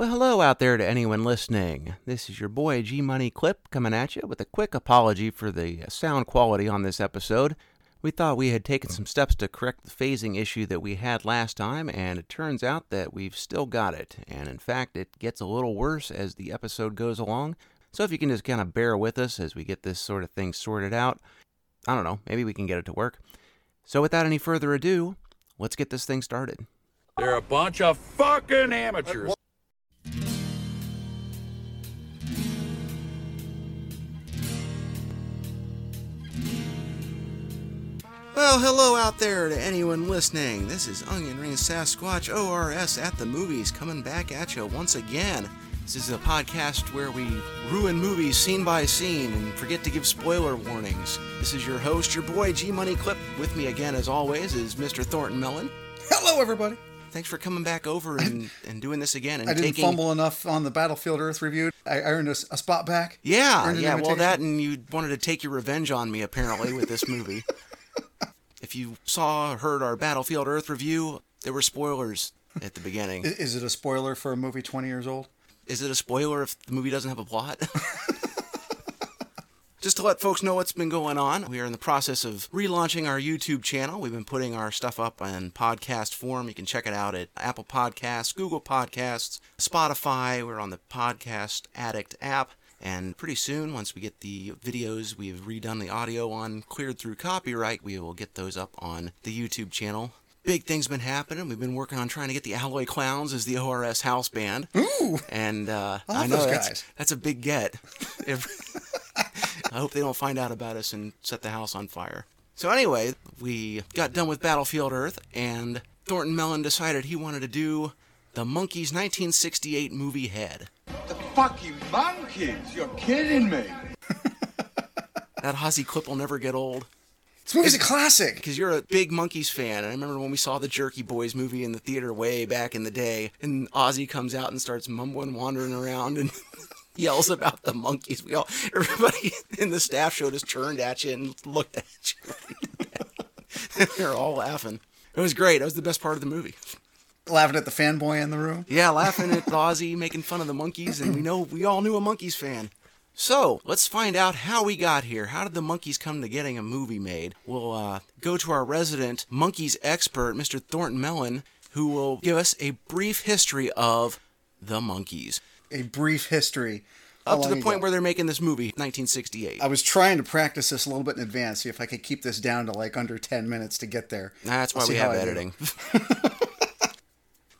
Well, hello out there to anyone listening. This is your boy G Money Clip coming at you with a quick apology for the uh, sound quality on this episode. We thought we had taken some steps to correct the phasing issue that we had last time, and it turns out that we've still got it. And in fact, it gets a little worse as the episode goes along. So if you can just kind of bear with us as we get this sort of thing sorted out, I don't know, maybe we can get it to work. So without any further ado, let's get this thing started. They're a bunch of fucking amateurs. Well, hello out there to anyone listening. This is Onion Ring Sasquatch ORS at the movies coming back at you once again. This is a podcast where we ruin movies scene by scene and forget to give spoiler warnings. This is your host, your boy G Money Clip. With me again, as always, is Mr. Thornton Mellon. Hello, everybody. Thanks for coming back over and, and doing this again. And I didn't taking... fumble enough on the Battlefield Earth review. I earned a, a spot back. Yeah, yeah. Well, that and you wanted to take your revenge on me apparently with this movie. if you saw or heard our Battlefield Earth review, there were spoilers at the beginning. Is it a spoiler for a movie 20 years old? Is it a spoiler if the movie doesn't have a plot? Just to let folks know what's been going on, we are in the process of relaunching our YouTube channel. We've been putting our stuff up in podcast form. You can check it out at Apple Podcasts, Google Podcasts, Spotify. We're on the Podcast Addict app. And pretty soon, once we get the videos we've redone the audio on cleared through copyright, we will get those up on the YouTube channel. Big things been happening. We've been working on trying to get the Alloy Clowns as the ORS house band. Ooh, And uh, I I know that's, that's a big get. I hope they don't find out about us and set the house on fire. So anyway, we got done with Battlefield Earth, and Thornton Mellon decided he wanted to do the Monkees 1968 movie Head. The fucking Monkees! You're kidding me! That Ozzy clip will never get old. this movie's a classic. Because you're a big Monkees fan, and I remember when we saw the Jerky Boys movie in the theater way back in the day, and Ozzy comes out and starts mumbling, wandering around, and yells about the Monkees. We all, everybody in the staff show just turned at you and looked at you. They're all laughing. It was great. That was the best part of the movie. Laughing at the fanboy in the room. Yeah, laughing at Ozzy making fun of the Monkees, and we know we all knew a Monkees fan. So let's find out how we got here. How did the Monkees come to getting a movie made? We'll uh, go to our resident Monkees expert, Mr. Thornton Mellon, who will give us a brief history of the Monkees A brief history. How up to the point ago? where they're making this movie, 1968. I was trying to practice this a little bit in advance, see if I could keep this down to like under 10 minutes to get there. That's why we have how I do. editing.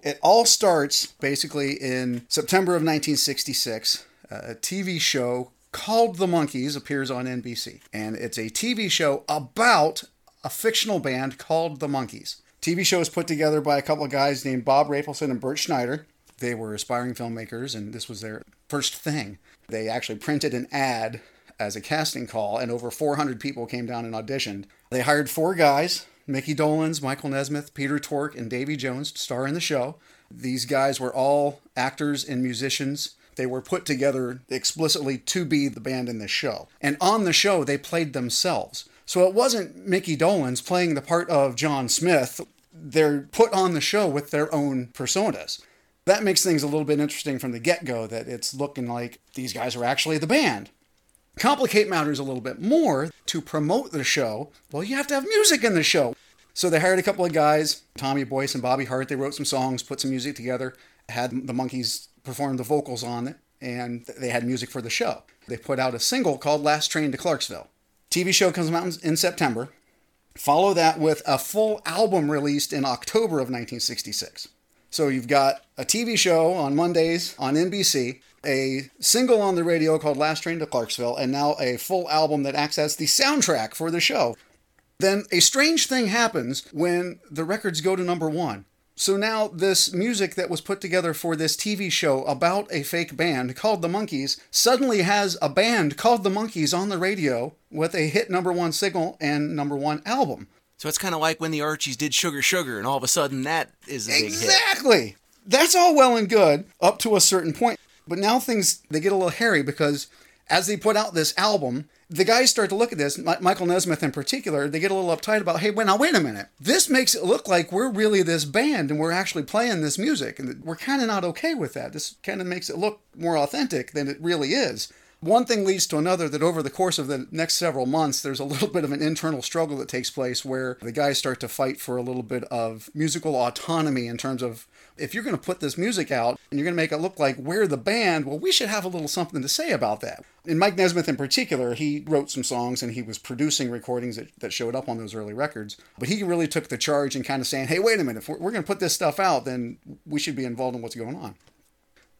It all starts basically in September of 1966. Uh, a TV show called The Monkees appears on NBC, and it's a TV show about a fictional band called The Monkees. TV show is put together by a couple of guys named Bob Rafelson and Bert Schneider. They were aspiring filmmakers, and this was their first thing. They actually printed an ad as a casting call, and over 400 people came down and auditioned. They hired four guys Mickey Dolenz, Michael Nesmith, Peter Tork, and Davy Jones star in the show. These guys were all actors and musicians. They were put together explicitly to be the band in this show. And on the show, they played themselves. So it wasn't Mickey Dolenz playing the part of John Smith. They're put on the show with their own personas. That makes things a little bit interesting from the get go that it's looking like these guys are actually the band complicate matters a little bit more to promote the show well you have to have music in the show. So they hired a couple of guys tommy boyce and bobby hart. They wrote some songs put some music together had the Monkees perform the vocals on it and they had music for the show. They put out a single called last train to clarksville. Tv show comes out in- september. Follow that with a full album released in october of 1966 so you've got a TV show on Mondays on NBC, a single on the radio called Last Train to Clarksville, and now a full album that acts as the soundtrack for the show. Then a strange thing happens when the records go to number one. So now this music that was put together for this TV show about a fake band called the Monkees suddenly has a band called the Monkees on the radio with a hit number one single and number one album. so it's kind of like when the Archies did Sugar Sugar, and all of a sudden that is a big hit. Exactly. That's all well and good up to a certain point. But now things they get a little hairy because as they put out this album, the guys start to look at this, Michael Nesmith in particular, they get a little uptight about, hey, wait, now wait a minute. This makes it look like we're really this band and we're actually playing this music. And we're kind of not okay with that. This kind of makes it look more authentic than it really is. One thing leads to another that over the course of the next several months, there's a little bit of an internal struggle that takes place where the guys start to fight for a little bit of musical autonomy in terms of if you're going to put this music out and you're going to make it look like we're the band, well, we should have a little something to say about that. And Mike Nesmith in particular, he wrote some songs and he was producing recordings that, that showed up on those early records. But he really took the charge and kind of saying, hey, wait a minute, if we're, we're going to put this stuff out, then we should be involved in what's going on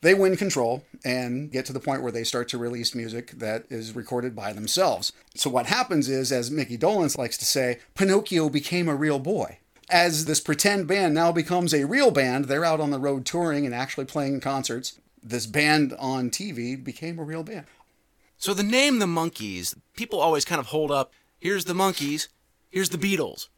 they win control and get to the point where they start to release music that is recorded by themselves. So what happens is, as Mickey Dolenz likes to say, Pinocchio became a real boy. As this pretend band now becomes a real band, they're out on the road touring and actually playing concerts. This band on TV became a real band. So the name the Monkees, people always kind of hold up. Here's the Monkees. Here's the Beatles.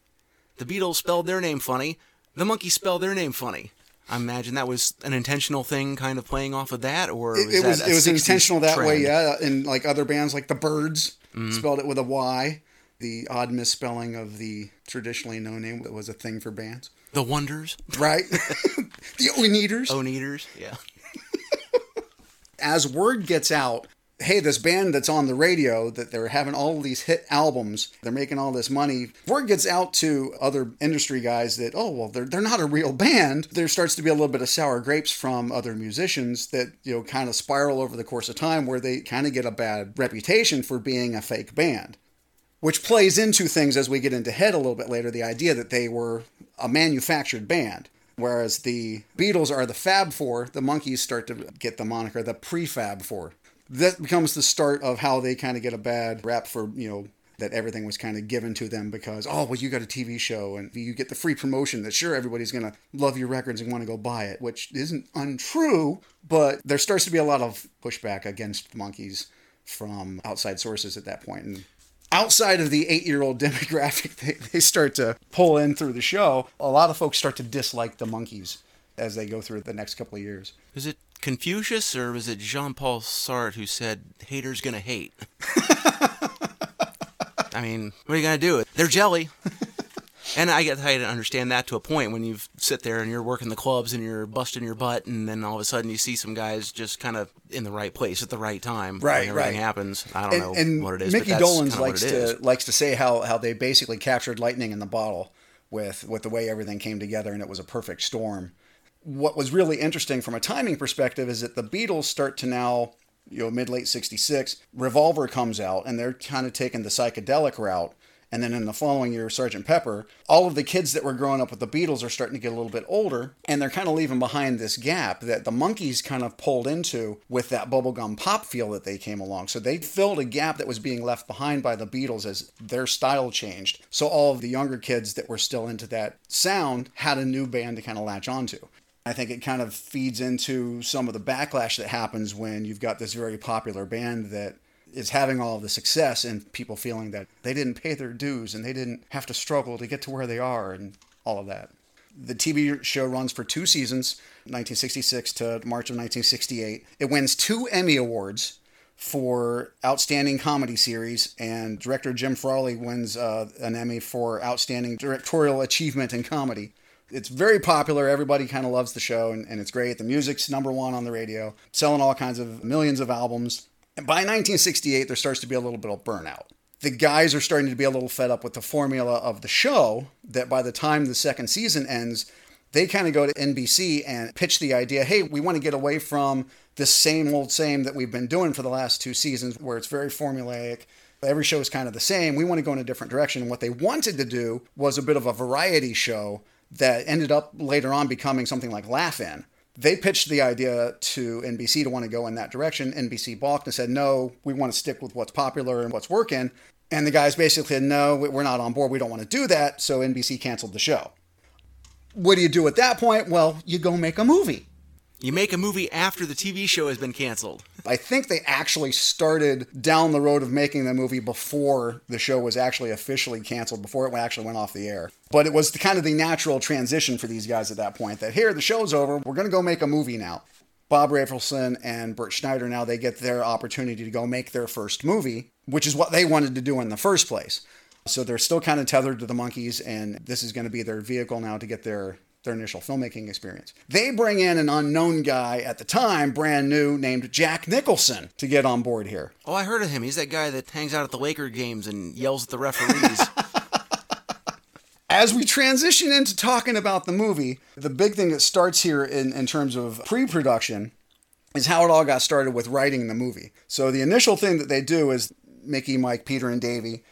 The Beatles spelled their name funny. The Monkees spelled their name funny. I imagine that was an intentional thing, kind of playing off of that, or It, was it that was a it was intentional that way, yeah. And like other bands, like the Byrds, mm-hmm. spelled it with a Y. The odd misspelling of the traditionally no name that was a thing for bands, The Oneders, right? the Oneders. Oneders, yeah. as word gets out, hey, this band that's on the radio that they're having all these hit albums, they're making all this money. Word gets out to other industry guys that, oh, well, they're, they're not a real band. There starts to be a little bit of sour grapes from other musicians that, you know, kind of spiral over the course of time where they kind of get a bad reputation for being a fake band. Which plays into things as we get into Head a little bit later, the idea that they were a manufactured band. Whereas the Beatles are the Fab Four, the Monkees start to get the moniker the Prefab Four. That becomes the start of how they kind of get a bad rap for, you know, that everything was kind of given to them because, oh, well, you got a TV show and you get the free promotion that sure everybody's going to love your records and want to go buy it, which isn't untrue, but there starts to be a lot of pushback against the Monkees from outside sources at that point. And outside of the eight year old demographic they, they start to pull in through the show, a lot of folks start to dislike the Monkees as they go through the next couple of years. Is it Confucius or was it Jean Paul Sartre who said, haters gonna hate? I mean, what are you gonna do? They're jelly. And I get I understand that to a point when you sit there and you're working the clubs and you're busting your butt, and then all of a sudden you see some guys just kind of in the right place at the right time. Right, everything right. happens. I don't know And, and what it is. Mickey but that's Dolenz likes it to likes to say how how they basically captured lightning in the bottle with with the way everything came together and it was a perfect storm. What was really interesting from a timing perspective is that the Beatles start to now, you know, mid late '66. Revolver comes out and they're kind of taking the psychedelic route. And then in the following year, sergeant Pepper, all of the kids that were growing up with the Beatles are starting to get a little bit older, and they're kind of leaving behind this gap that the Monkees kind of pulled into with that bubblegum pop feel that they came along. So they filled a gap that was being left behind by the Beatles as their style changed. So all of the younger kids that were still into that sound had a new band to kind of latch onto. I think it kind of feeds into some of the backlash that happens when you've got this very popular band that is having all of the success and people feeling that they didn't pay their dues and they didn't have to struggle to get to where they are and all of that. The TV show runs for two seasons, 1966 to March of 1968. It wins two Emmy Awards for Outstanding Comedy Series, and director Jim Frawley wins uh, an Emmy for Outstanding Directorial Achievement in Comedy. It's very popular. Everybody kind of loves the show, and, and it's great. The music's number one on the radio, selling all kinds of millions of albums. And by 1968, there starts to be a little bit of burnout. The guys are starting to be a little fed up with the formula of the show, that by the time the second season ends, they kind of go to NBC and pitch the idea hey, we want to get away from this same old same that we've been doing for the last two seasons, where it's very formulaic. Every show is kind of the same. We want to go in a different direction. And what they wanted to do was a bit of a variety show that ended up later on becoming something like Laugh In. They pitched the idea to NBC to want to go in that direction. NBC balked and said, no, we want to stick with what's popular and what's working. And the guys basically said, no, we're not on board. We don't want to do that. So NBC canceled the show. What do you do at that point? Well, you go make a movie. You make a movie after the TV show has been canceled. I think they actually started down the road of making the movie before the show was actually officially canceled, before it actually went off the air. But it was the, kind of the natural transition for these guys at that point that here, the show's over, we're going to go make a movie now. Bob Rafelson and Bert Schneider now they get their opportunity to go make their first movie, which is what they wanted to do in the first place. So they're still kind of tethered to the Monkees, and this is going to be their vehicle now to get their their initial filmmaking experience. They bring in an unknown guy at the time, brand new, named Jack Nicholson, to get on board here. Oh, I heard of him. He's that guy that hangs out at the Laker games and yells at the referees. As we transition into talking about the movie, the big thing that starts here in, in terms of pre production is how it all got started with writing the movie. So the initial thing that they do is Mickey, Mike, Peter, and Davy,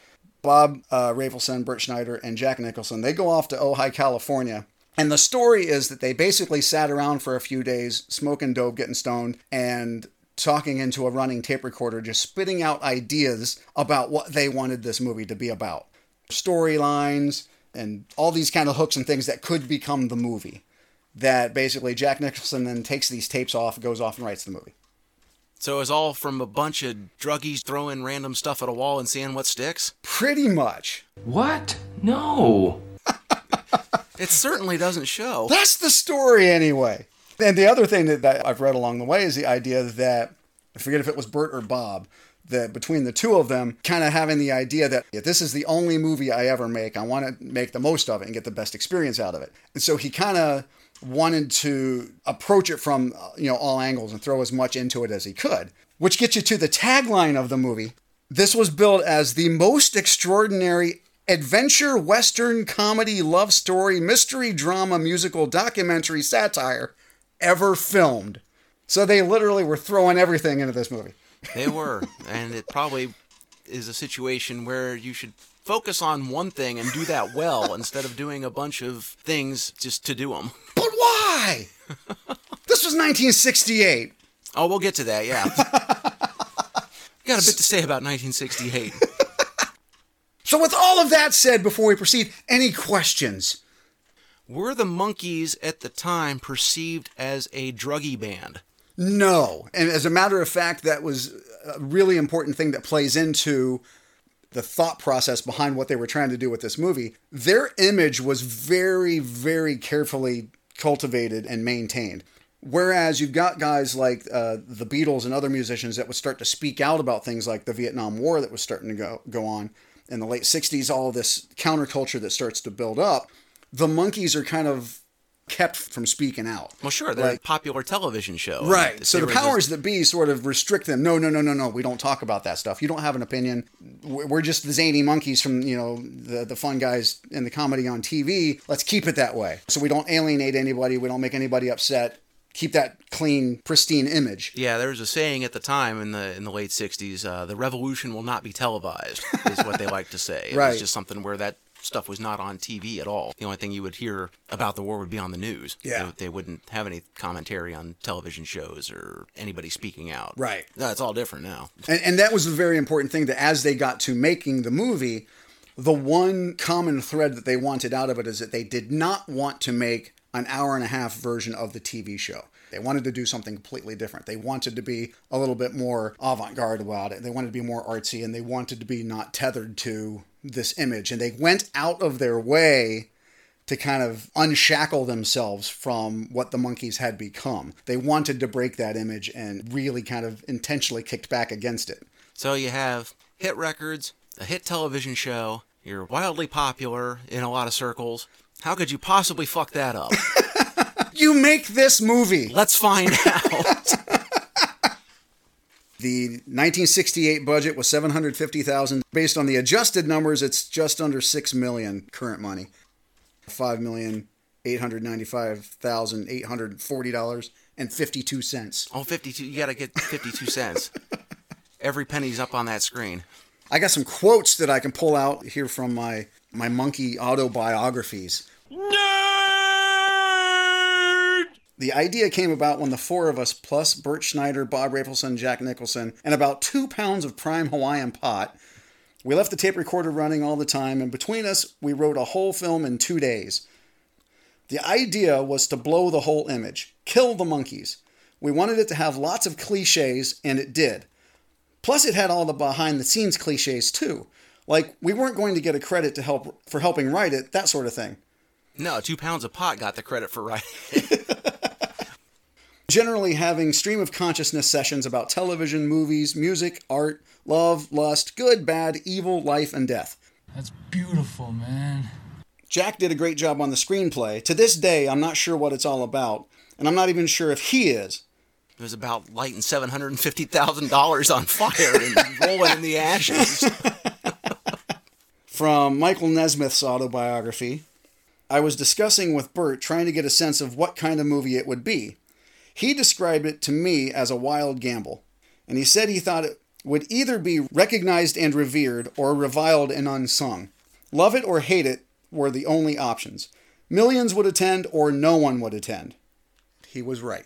Bob uh, Rafelson, Bert Schneider, and Jack Nicholson, they go off to Ojai, California. And the story is that they basically sat around for a few days, smoking dope, getting stoned, and talking into a running tape recorder, just spitting out ideas about what they wanted this movie to be about. Storylines, and all these kind of hooks and things that could become the movie. That basically Jack Nicholson then takes these tapes off, goes off and writes the movie. so it's all from a bunch of druggies throwing random stuff at a wall and seeing what sticks? Pretty much. What? No. It certainly doesn't show. That's the story anyway. And the other thing that, that I've read along the way is the idea that I forget if it was Bert or Bob, that between the two of them, kind of having the idea that if this is the only movie I ever make, I want to make the most of it and get the best experience out of it. And so he kind of wanted to approach it from you know all angles and throw as much into it as he could, which gets you to the tagline of the movie. This was billed as the most extraordinary adventure, western, comedy, love story, mystery, drama, musical, documentary, satire ever filmed. So they literally were throwing everything into this movie. They were, and it probably is a situation where you should focus on one thing and do that well instead of doing a bunch of things just to do them. But why? this was 1968. Oh, we'll get to that, yeah. Got a bit to say about 1968. So, with all of that said, before we proceed, any questions? Were the Monkees at the time perceived as a druggy band? No. And as a matter of fact, that was a really important thing that plays into the thought process behind what they were trying to do with this movie. Their image was very, very carefully cultivated and maintained. Whereas you've got guys like uh, the Beatles and other musicians that would start to speak out about things like the Vietnam War that was starting to go, go on in the late 60s, all this counterculture that starts to build up, the Monkees are kind of kept from speaking out. Well, sure, they're Right. a popular television show. Right. So the powers just- that be sort of restrict them. No, no, no, no, no. We don't talk about that stuff. You don't have an opinion. We're we're just the zany Monkees from you know the the fun guys in the comedy on TV. Let's keep it that way. So we don't alienate anybody. We don't make anybody upset. Keep that clean, pristine image. Yeah, there was a saying at the time in the in the late '60s: uh, "The revolution will not be televised," is what they like to say. It Right. was just something where that stuff was not on TV at all. The only thing you would hear about the war would be on the news. Yeah. they, they wouldn't have any commentary on television shows or anybody speaking out. Right. No, it's all different now. And, and that was a very important thing that as they got to making the movie, the one common thread that they wanted out of it is that they did not want to make an hour and a half version of the TV show. They wanted to do something completely different. They wanted to be a little bit more avant garde about it. They wanted to be more artsy and they wanted to be not tethered to this image. And they went out of their way to kind of unshackle themselves from what the Monkees had become. They wanted to break that image and really kind of intentionally kicked back against it. So you have hit records, a hit television show. You're wildly popular in a lot of circles. How could you possibly fuck that up? You make this movie. Let's find out. The 1968 budget was 750,000. Based on the adjusted numbers, it's just under 6 million current money. 5,895,840 dollars 52 cents. Oh, 52. You got to get 52 cents. Every penny's up on that screen. I got some quotes that I can pull out here from my my Monkee autobiographies. The idea came about when the four of us, plus Bert Schneider, Bob Rafelson, Jack Nicholson, and about two pounds of prime Hawaiian pot, we left the tape recorder running all the time, and between us, we wrote a whole film in two days. The idea was to blow the whole image, kill the Monkees. We wanted it to have lots of cliches, and it did. Plus, it had all the behind the scenes cliches too. Like, we weren't going to get a credit to help for helping write it, that sort of thing. No, two pounds of pot got the credit for writing. generally having stream of consciousness sessions about television, movies, music, art, love, lust, good, bad, evil, life, and death. That's beautiful, man. Jack did a great job on the screenplay. To this day, I'm not sure what it's all about, and I'm not even sure if he is. It was about lighting $750,000 on fire and rolling in the ashes. From Michael Nesmith's autobiography, I was discussing with Bert trying to get a sense of what kind of movie it would be. He described it to me as a wild gamble, and he said he thought it would either be recognized and revered or reviled and unsung. Love it or hate it were the only options. Millions would attend or no one would attend. He was right.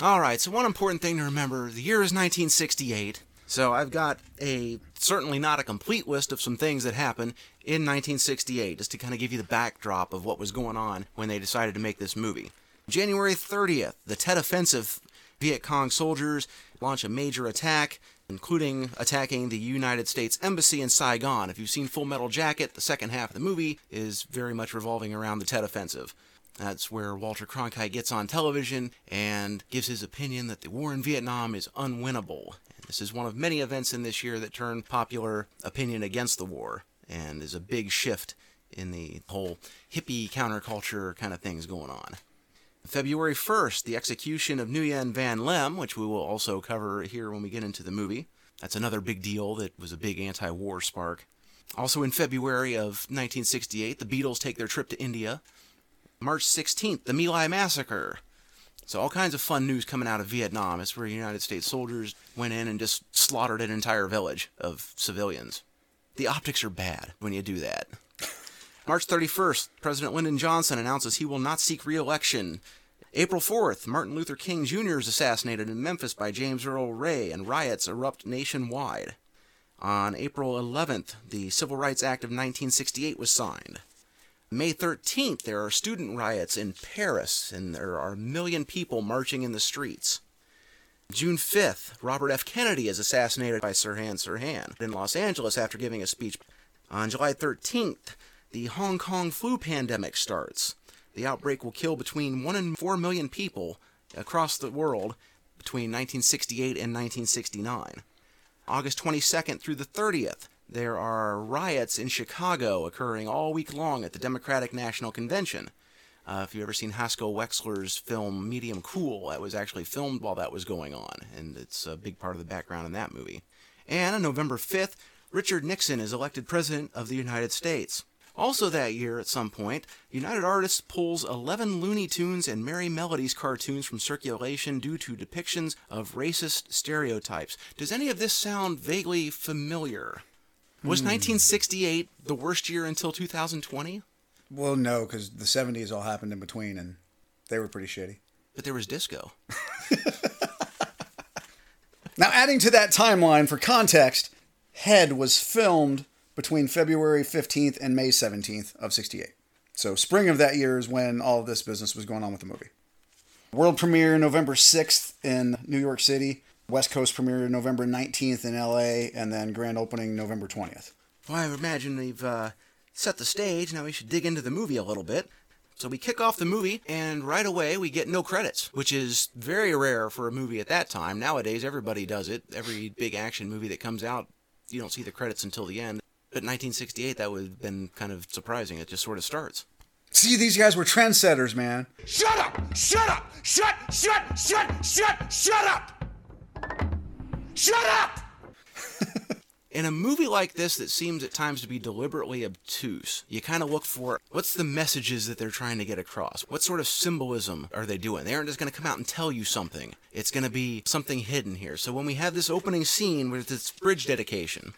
All right, so one important thing to remember the year is 1968. So I've got a certainly not a complete list of some things that happened in 1968, just to kind of give you the backdrop of what was going on when they decided to make this movie. January 30th, the Tet Offensive Viet Cong soldiers launch a major attack, including attacking the United States Embassy in Saigon. If you've seen Full Metal Jacket, the second half of the movie is very much revolving around the Tet Offensive. That's where Walter Cronkite gets on television and gives his opinion that the war in Vietnam is unwinnable. This is one of many events in this year that turn popular opinion against the war and is a big shift in the whole hippie counterculture kind of things going on. February 1st, the execution of Nguyen Van Lem, which we will also cover here when we get into the movie. That's another big deal that was a big anti war spark. Also in February of 1968, the Beatles take their trip to India. March 16th, the My Lai Massacre. So all kinds of fun news coming out of Vietnam. It's where United States soldiers went in and just slaughtered an entire village of civilians. The optics are bad when you do that. March 31st, President Lyndon Johnson announces he will not seek re-election. April 4th, Martin Luther King Jr. is assassinated in Memphis by James Earl Ray, and riots erupt nationwide. On April 11th, the Civil Rights Act of 1968 was signed. May 13th, there are student riots in Paris, and there are a million people marching in the streets. June 5th, Robert F. Kennedy is assassinated by Sirhan Sirhan in Los Angeles after giving a speech. On July 13th, the Hong Kong flu pandemic starts. The outbreak will kill between 1 and 4 million people across the world between 1968 and 1969. August 22nd through the 30th, there are riots in Chicago occurring all week long at the Democratic National Convention. Uh, if you've ever seen Haskell Wexler's film Medium Cool, that was actually filmed while that was going on, and it's a big part of the background in that movie. And on November 5th, Richard Nixon is elected President of the United States. Also that year, at some point, United Artists pulls 11 Looney Tunes and Merrie Melodies cartoons from circulation due to depictions of racist stereotypes. Does any of this sound vaguely familiar? Was hmm. 1968 the worst year until 2020? Well, no, because the 70s all happened in between and they were pretty shitty. But there was disco. Now, adding to that timeline for context, Head was filmed between February 15th and May 17th of 68. So, spring of that year is when all of this business was going on with the movie. World premiere November 6th in New York City, West Coast premiere November 19th in LA, and then grand opening November 20th. Well, I imagine we've uh, set the stage. Now we should dig into the movie a little bit. So we kick off the movie, and right away we get no credits, which is very rare for a movie at that time. Nowadays, everybody does it. Every big action movie that comes out, you don't see the credits until the end. But 1968, that would have been kind of surprising. It just sort of starts. See, these guys were trendsetters, man. Shut up! Shut up! Shut, shut, shut, shut, shut up! Shut up! In a movie like this that seems at times to be deliberately obtuse, you kind of look for what's the messages that they're trying to get across? What sort of symbolism are they doing? They aren't just going to come out and tell you something. It's going to be something hidden here. So when we have this opening scene with this bridge dedication,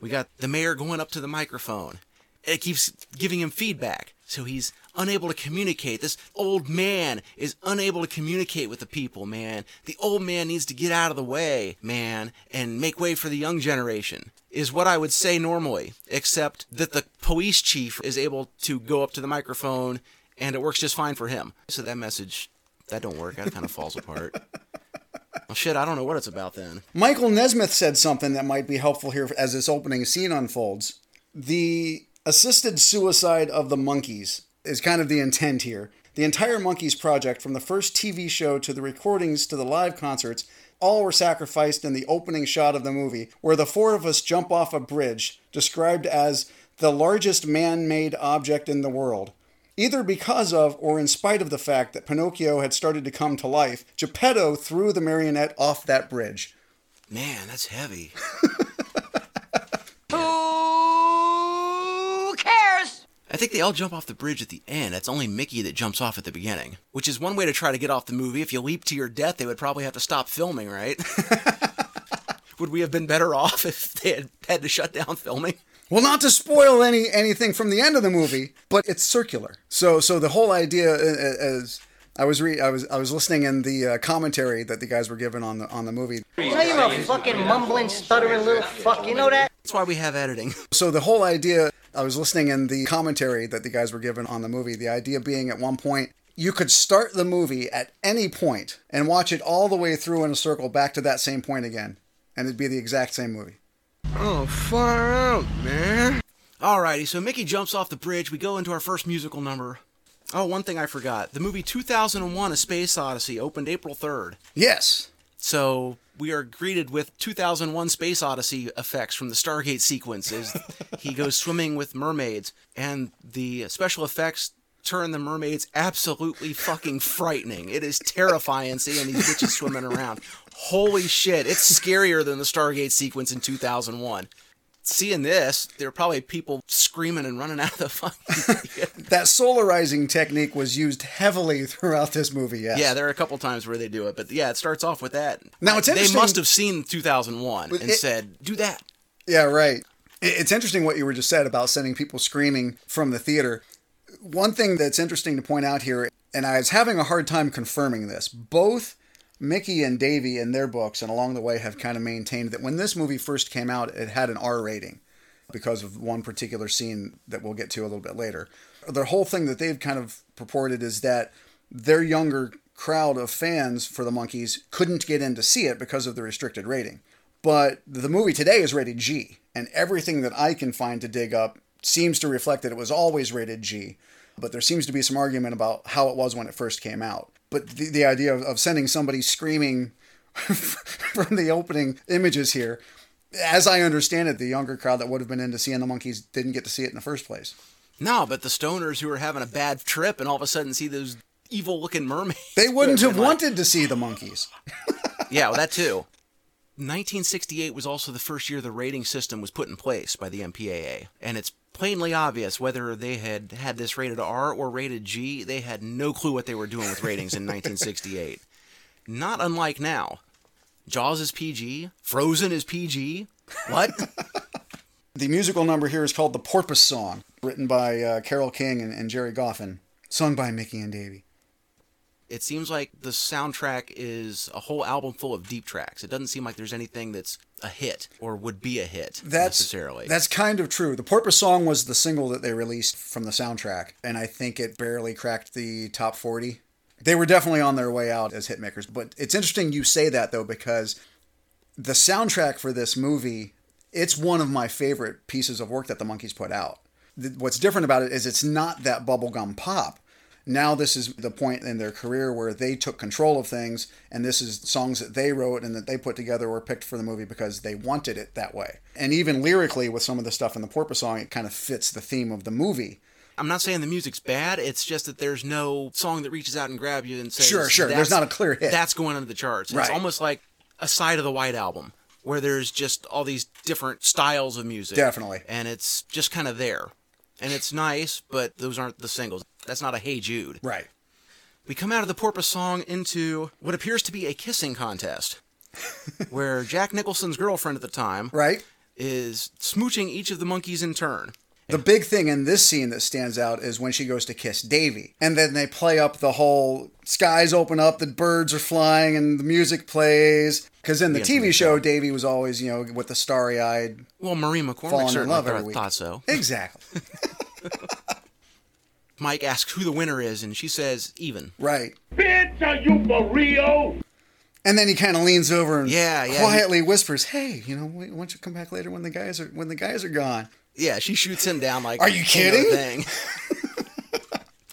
we got the mayor going up to the microphone. It keeps giving him feedback. So he's unable to communicate. This old man is unable to communicate with the people, man. The old man needs to get out of the way, man, and make way for the young generation, is what I would say normally, except that the police chief is able to go up to the microphone and it works just fine for him. So that message, that don't work. That kind of falls apart. Well, shit, I don't know what it's about then. Michael Nesmith said something that might be helpful here as this opening scene unfolds. The assisted suicide of the monkeys is kind of the intent here. The entire Monkees project, from the first TV show to the recordings to the live concerts, all were sacrificed in the opening shot of the movie, where the four of us jump off a bridge, described as the largest man made object in the world. Either because of or in spite of the fact that Pinocchio had started to come to life, Geppetto threw the marionette off that bridge. Man, that's heavy. Who cares? I think they all jump off the bridge at the end. It's only Mickey that jumps off at the beginning, which is one way to try to get off the movie. If you leap to your death, they would probably have to stop filming, right? would we have been better off if they had had to shut down filming? Well, not to spoil any anything from the end of the movie, but it's circular. So, so the whole idea is, I was re, I was I was listening in the uh, commentary that the guys were given on the on the movie. You know you're a fucking mumbling, stuttering little fuck. You know that? That's why we have editing. So the whole idea, I was listening in the commentary that the guys were given on the movie. The idea being, at one point, you could start the movie at any point and watch it all the way through in a circle back to that same point again, and it'd be the exact same movie. Oh, far out, man. Alrighty, so Mickey jumps off the bridge. We go into our first musical number. Oh, one thing I forgot. The movie 2001 A Space Odyssey opened April 3rd. Yes. So we are greeted with 2001 Space Odyssey effects from the Stargate sequence as he goes swimming with mermaids. And the special effects turn the mermaids absolutely fucking frightening. It is terrifying seeing these bitches swimming around. Holy shit, it's scarier than the Stargate sequence in 2001. Seeing this, there were probably people screaming and running out of the fucking. That solarizing technique was used heavily throughout this movie. Yes. yeah, there are a couple times where they do it, but yeah, it starts off with that. Now, it's they must have seen 2001 and it- said, "Do that." Yeah, right. It's interesting what you were just said about sending people screaming from the theater. One thing that's interesting to point out here, and I was having a hard time confirming this, both Mickey and Davy in their books and along the way have kind of maintained that when this movie first came out, it had an R rating because of one particular scene that we'll get to a little bit later. The whole thing that they've kind of purported is that their younger crowd of fans for the Monkees couldn't get in to see it because of the restricted rating. But the movie today is rated G, and everything that I can find to dig up seems to reflect that it was always rated G. But there seems to be some argument about how it was when it first came out. But the, the idea of, of sending somebody screaming from the opening images here, as I understand it, the younger crowd that would have been into seeing the Monkees didn't get to see it in the first place. No, but the stoners who were having a bad trip and all of a sudden see those evil-looking mermaids. They wouldn't have like- wanted to see the Monkees. Yeah, well, that too. 1968 was also the first year the rating system was put in place by the MPAA, and it's plainly obvious whether they had had this rated R or rated G, they had no clue what they were doing with ratings in 1968. Not unlike now. Jaws is PG, Frozen is PG. What? The musical number here is called The Porpoise Song, written by uh, Carole King and, and Gerry Goffin, sung by Mickey and Davy. It seems like the soundtrack is a whole album full of deep tracks. It doesn't seem like there's anything that's a hit or would be a hit That's necessarily. That's kind of true. The Porpoise Song was the single that they released from the soundtrack, and I think it barely cracked the top 40. They were definitely on their way out as hitmakers. But it's interesting you say that though, because the soundtrack for this movie, it's one of my favorite pieces of work that the Monkees put out. What's different about it is it's not that bubblegum pop. Now this is the point in their career where they took control of things, and this is songs that they wrote and that they put together or picked for the movie because they wanted it that way. And even lyrically, with some of the stuff in the Porpoise song, it kind of fits the theme of the movie. I'm not saying the music's bad. It's just that there's no song that reaches out and grabs you and says, Sure, sure. There's not a clear hit." That's going under the charts. It's almost like a side of the White Album where there's just all these different styles of music. Definitely. And it's just kind of there. And it's nice, but those aren't the singles. That's not a Hey Jude. Right. We come out of the Porpoise song into what appears to be a kissing contest, where Jack Nicholson's girlfriend at the time Right. is smooching each of the Monkees in turn. The big thing in this scene that stands out is when she goes to kiss Davy. And then they play up the whole skies open up, the birds are flying, and the music plays. Because in the The TV show, show. Davy was always, you know, with the starry eyed. Well, Marie McCormick Falling in certainly love thought, every week. thought so. Exactly. Mike asks who the winner is, and she says even. right. Bitch, are you for real? And then he kind of leans over and Yeah, yeah, quietly whispers, "Hey, you know, why don't you come back later when the guys are when the guys are gone?" Yeah, she shoots him down like. Are you king of the kidding? Thing.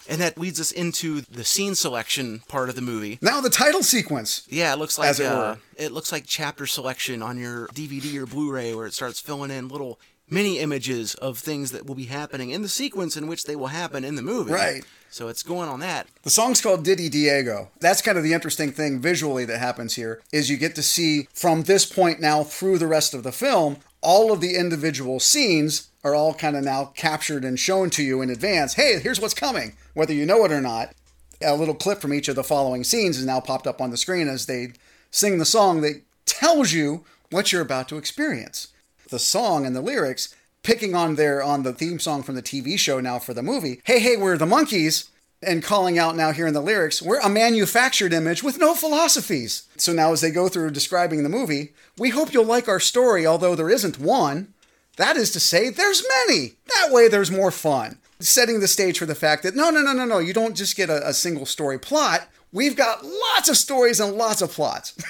And that leads us into the scene selection part of the movie. Now the title sequence. Yeah, it looks like As it uh, it looks like chapter selection on your DVD or Blu-ray, where it starts filling in little mini images of things that will be happening in the sequence in which they will happen in the movie. Right. So it's going on that. The song's called Ditty Diego. That's kind of the interesting thing visually that happens here is you get to see from this point now through the rest of the film, all of the individual scenes are all kind of now captured and shown to you in advance. Hey, here's what's coming, whether you know it or not. A little clip from each of the following scenes is now popped up on the screen as they sing the song that tells you what you're about to experience. The song and the lyrics picking on their on the theme song from the TV show now for the movie. Hey, hey, we're the Monkees and calling out now here in the lyrics, we're a manufactured image with no philosophies. So now, as they go through describing the movie, we hope you'll like our story, although there isn't one. That is to say, there's many. That way, there's more fun. Setting the stage for the fact that no, no, no, no, no, you don't just get a, a single story plot. We've got lots of stories and lots of plots.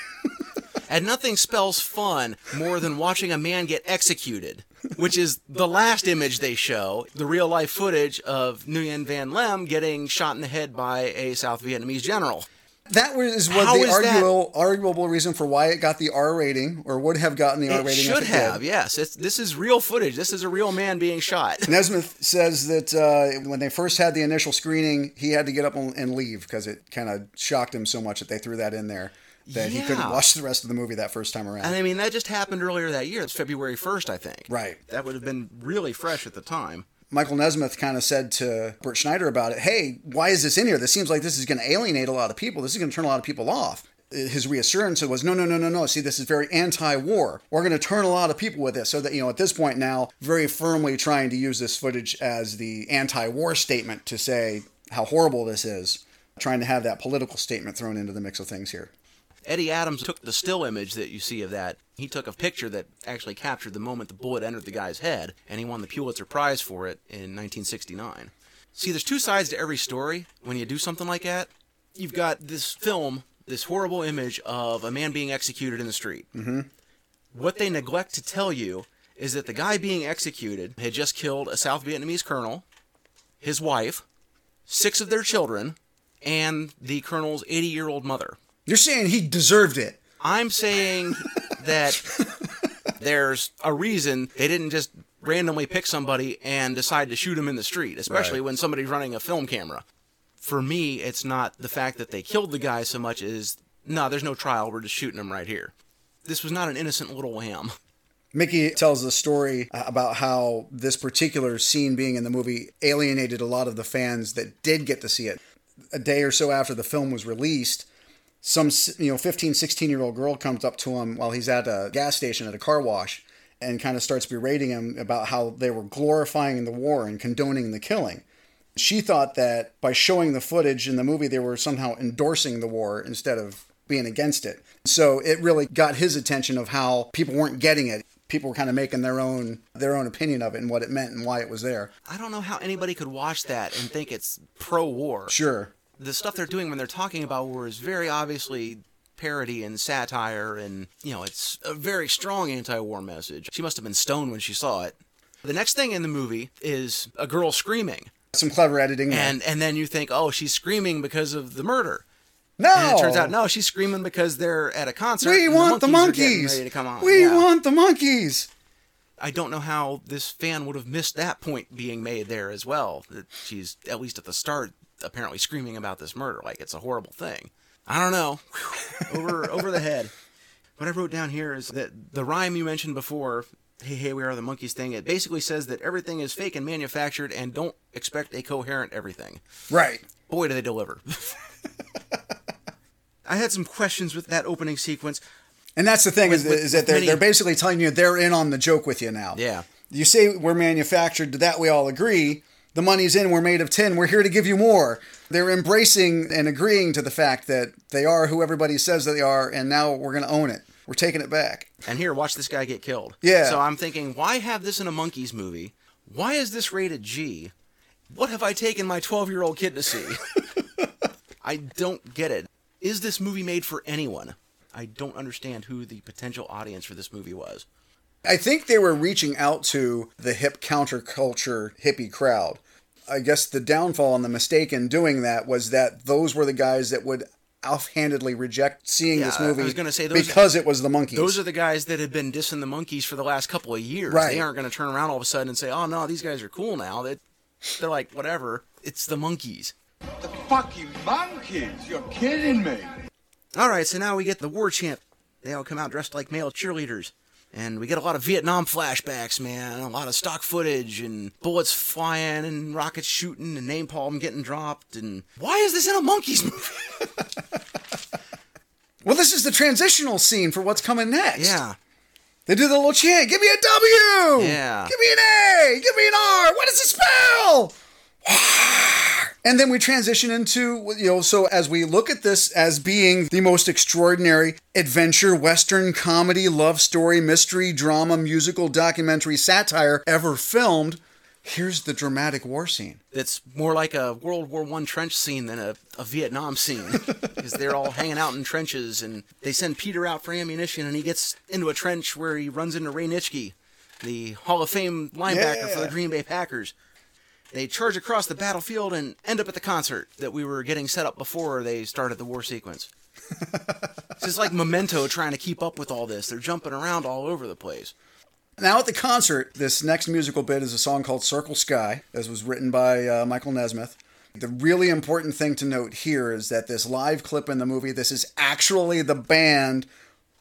And nothing spells fun more than watching a man get executed, which is the last image they show, the real life footage of Nguyen Van Lem getting shot in the head by a South Vietnamese general. That was, was How the arguable, arguable reason for why it got the R rating, or would have gotten the R rating. It should it have, Did. yes. It's, this is real footage. This is a real man being shot. Nesmith says that uh, when they first had the initial screening, he had to get up and leave because it kind of shocked him so much that they threw that in there that he couldn't watch the rest of the movie that first time around. And I mean, that just happened earlier that year. It's February 1st, I think. Right. That would have been really fresh at the time. Michael Nesmith kind of said to Bert Schneider about it, hey, why is this in here? This seems like this is going to alienate a lot of people. This is going to turn a lot of people off. His reassurance was, no, no, no, no, no. See, this is very anti war. We're going to turn a lot of people with this. So that, you know, at this point now, very firmly trying to use this footage as the anti war statement to say how horrible this is, trying to have that political statement thrown into the mix of things here. Eddie Adams took the still image that you see of that. He took a picture that actually captured the moment the bullet entered the guy's head, and he won the Pulitzer Prize for it in 1969. See, there's two sides to every story when you do something like that. You've got this film, this horrible image of a man being executed in the street. Mm-hmm. What they neglect to tell you is that the guy being executed had just killed a South Vietnamese colonel, his wife, six of their children, and the colonel's 80 year old mother. You're saying he deserved it. I'm saying that there's a reason they didn't just randomly pick somebody and decide to shoot him in the street, especially Right. when somebody's running a film camera. For me, it's not the fact that they killed the guy so much as no, there's no trial. We're just shooting him right here. This was not an innocent little lamb. Mickey tells the story uh, about how this particular scene being in the movie alienated a lot of the fans that did get to see it. A day or so after the film was released, some you know 15, 16 year old girl comes up to him while he's at a gas station at a car wash and kind of starts berating him about how they were glorifying the war and condoning the killing. She thought that by showing the footage in the movie, they were somehow endorsing the war instead of being against it. So it really got his attention of how people weren't getting it. People were kind of making their own their own opinion of it and what it meant and why it was there. I don't know how anybody could watch that and think it's pro-war. Sure. The stuff they're doing when they're talking about war is very obviously parody and satire and you know it's a very strong anti-war message she must have been stoned when she saw it the next thing in the movie is a girl screaming Some clever editing. there. and and then you think oh she's screaming because of the murder no, and it turns out no she's screaming because they're at a concert We want the Monkees. ready to come on. We Yeah. want the Monkees. I don't know how this fan would have missed that point being made there as well. That she's at least at the start apparently screaming about this murder like it's a horrible thing. I don't know. Over over the head. What I wrote down here is that the rhyme you mentioned before, "Hey hey we are the Monkees" thing. It basically says that everything is fake and manufactured, and don't expect a coherent everything. Right. Boy, do they deliver. I had some questions with that opening sequence. And that's the thing is, With- with- is that they're, many- they're basically telling you they're in on the joke with you now. Yeah. You say we're manufactured, to that we all agree. The money's in, we're made of tin, we're here to give you more. They're embracing and agreeing to the fact that they are who everybody says that they are, and now we're going to own it. We're taking it back. And here, watch this guy get killed. Yeah. So I'm thinking, why have this in a Monkees movie? Why is this rated G? What have I taken my 12 year old kid to see? I don't get it. Is this movie made for anyone? I don't understand who the potential audience for this movie was. I think they were reaching out to the hip counterculture hippie crowd. I guess the downfall and the mistake in doing that was that those were the guys that would offhandedly reject seeing Yeah, this I movie was gonna say, those- because it was the Monkees. Those are the guys that had been dissing the Monkees for the last couple of years. Right. They aren't going to turn around all of a sudden and say, "Oh no, these guys are cool now." That they're like, whatever. It's the Monkees. The fucking Monkees! You're kidding me! All right, so now we get the war chant. They all come out dressed like male cheerleaders. And we get a lot of Vietnam flashbacks, man. A lot of stock footage and bullets flying and rockets shooting and napalm getting dropped. And why is this in a Monkees movie? well, this is the transitional scene for what's coming next. yeah. They do the little chant, give me a W! Yeah. Give me an A! Give me an R! What does it spell? And then we transition into, you know, so as we look at this as being the most extraordinary adventure, western, comedy, love story, mystery, drama, musical, documentary, satire ever filmed, here's the dramatic war scene. It's more like a World War One trench scene than a, a Vietnam scene. Because they're all hanging out in trenches and they send Peter out for ammunition and he gets into a trench where he runs into Ray Nitschke, the Hall of Fame linebacker for the Green Bay Packers. They charge across the battlefield and end up at the concert that we were getting set up before they started the war sequence. it's just like Memento trying to keep up with all this. They're jumping around all over the place. Now at the concert, this next musical bit is a song called Circle Sky, as was written by uh, Michael Nesmith. The really important thing to note here is that this live clip in the movie, this is actually the band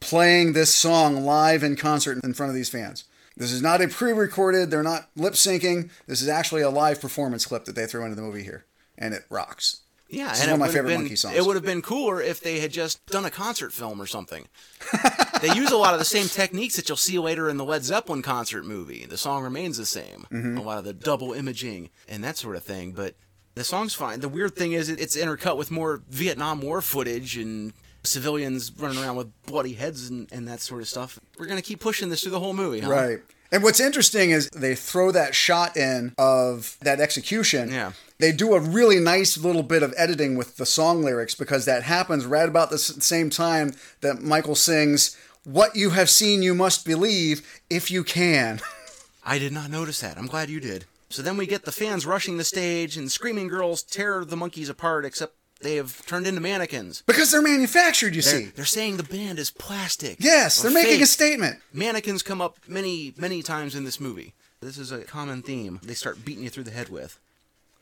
playing this song live in concert in front of these fans. This is not a pre-recorded, they're not lip syncing. This is actually a live performance clip that they throw into the movie here. And it rocks. Yeah, This is and one of my favorite been, Monkee songs. It would have been cooler if they had just done a concert film or something. they use a lot of the same techniques that you'll see later in the Led Zeppelin concert movie. The song remains the same. Mm-hmm. A lot of the double imaging and that sort of thing, but the song's fine. The weird thing is it's intercut with more Vietnam War footage and civilians running around with bloody heads and, and that sort of stuff. We're gonna keep pushing this through the whole movie, huh? Right. And what's interesting is they throw that shot in of that execution. Yeah. They do a really nice little bit of editing with the song lyrics because that happens right about the same time that Michael sings, What you have seen, you must believe if you can. I did not notice that. I'm glad you did. So then we get the fans rushing the stage and screaming girls tear the Monkees apart, except they have turned into mannequins. because they're manufactured, you They're, see. they're saying the band is plastic. Yes, they're making a statement. Mannequins come up many, many times in this movie. This is a common theme they start beating you through the head with.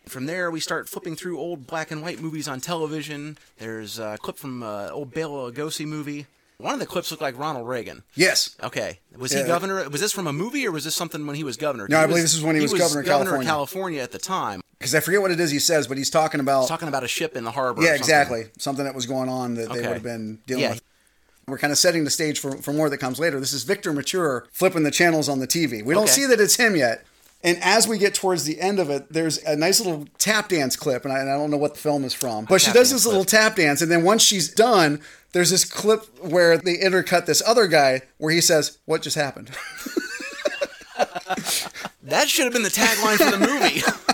From there, we start flipping through old black and white movies on television. There's a clip from uh, old Bela Lugosi movie. One of the clips looked like Ronald Reagan. Yes. Okay, was he Yeah. governor? Was this from a movie or was this something when he was governor? No, I He believe this is when he was governor of California. California at the time. Because I forget what it is he says, but he's talking about. Talking about a ship in the harbor. or yeah, something. exactly. Something that was going on that they would have been dealing Yeah. with. We're kind of setting the stage for, for more that comes later. This is Victor Mature flipping the channels on the TV. We don't Okay. see that it's him yet. And as we get towards the end of it, there's a nice little tap dance clip, and I, and I don't know what the film is from, but she does this little tap dance, and then once she's done, there's this clip where they intercut this other guy where he says, "What just happened?" That should have been the tagline for the movie.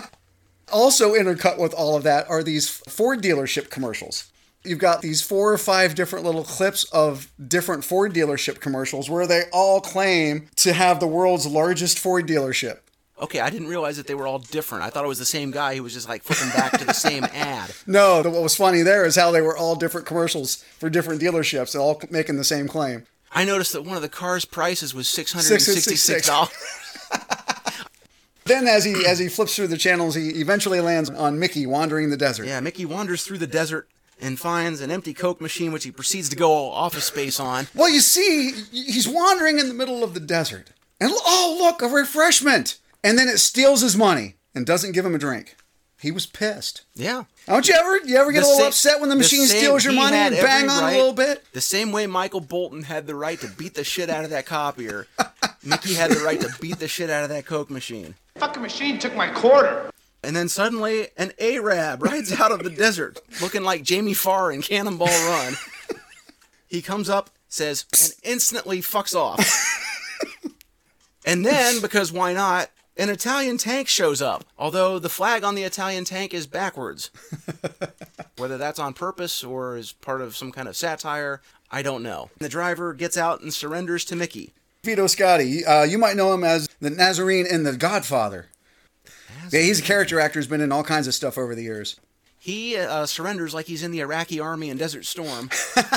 also intercut with all of that are these Ford dealership commercials. You've got these four or five different little clips of different Ford dealership commercials where they all claim to have the world's largest Ford dealership. okay, I didn't realize that they were all different. I thought it was the same guy who was just like flipping back to the same ad. No, what was funny there is how they were all different commercials for different dealerships, all making the same claim. I noticed that one of the car's prices was six hundred and sixty-six dollars. Then, as he as he flips through the channels, he eventually lands on Mickey wandering the desert. Yeah, Mickey wanders through the desert and finds an empty Coke machine, which he proceeds to go all office space on. Well, you see, he's wandering in the middle of the desert. And oh, look, a refreshment. And then it steals his money and doesn't give him a drink. He was pissed. Yeah. Don't you ever you ever get The a little sa- upset when the machine same- steals your money and bang on right- a little bit? The same way Michael Bolton had the right to beat the shit out of that copier, Mickey had the right to beat the shit out of that Coke machine. Fucking machine took my quarter. And then suddenly, an Arab rides out of the desert, looking like Jamie Farr in Cannonball Run. He comes up, says, and instantly fucks off. and then, because why not, an Italian tank shows up. Although the flag on the Italian tank is backwards. Whether that's on purpose or is part of some kind of satire, I don't know. The driver gets out and surrenders to Mickey. Vito Scotti, uh, you might know him as the Nazorine in The Godfather. Yeah, he's a character actor who's been in all kinds of stuff over the years. He uh, surrenders like he's in the Iraqi army in Desert Storm.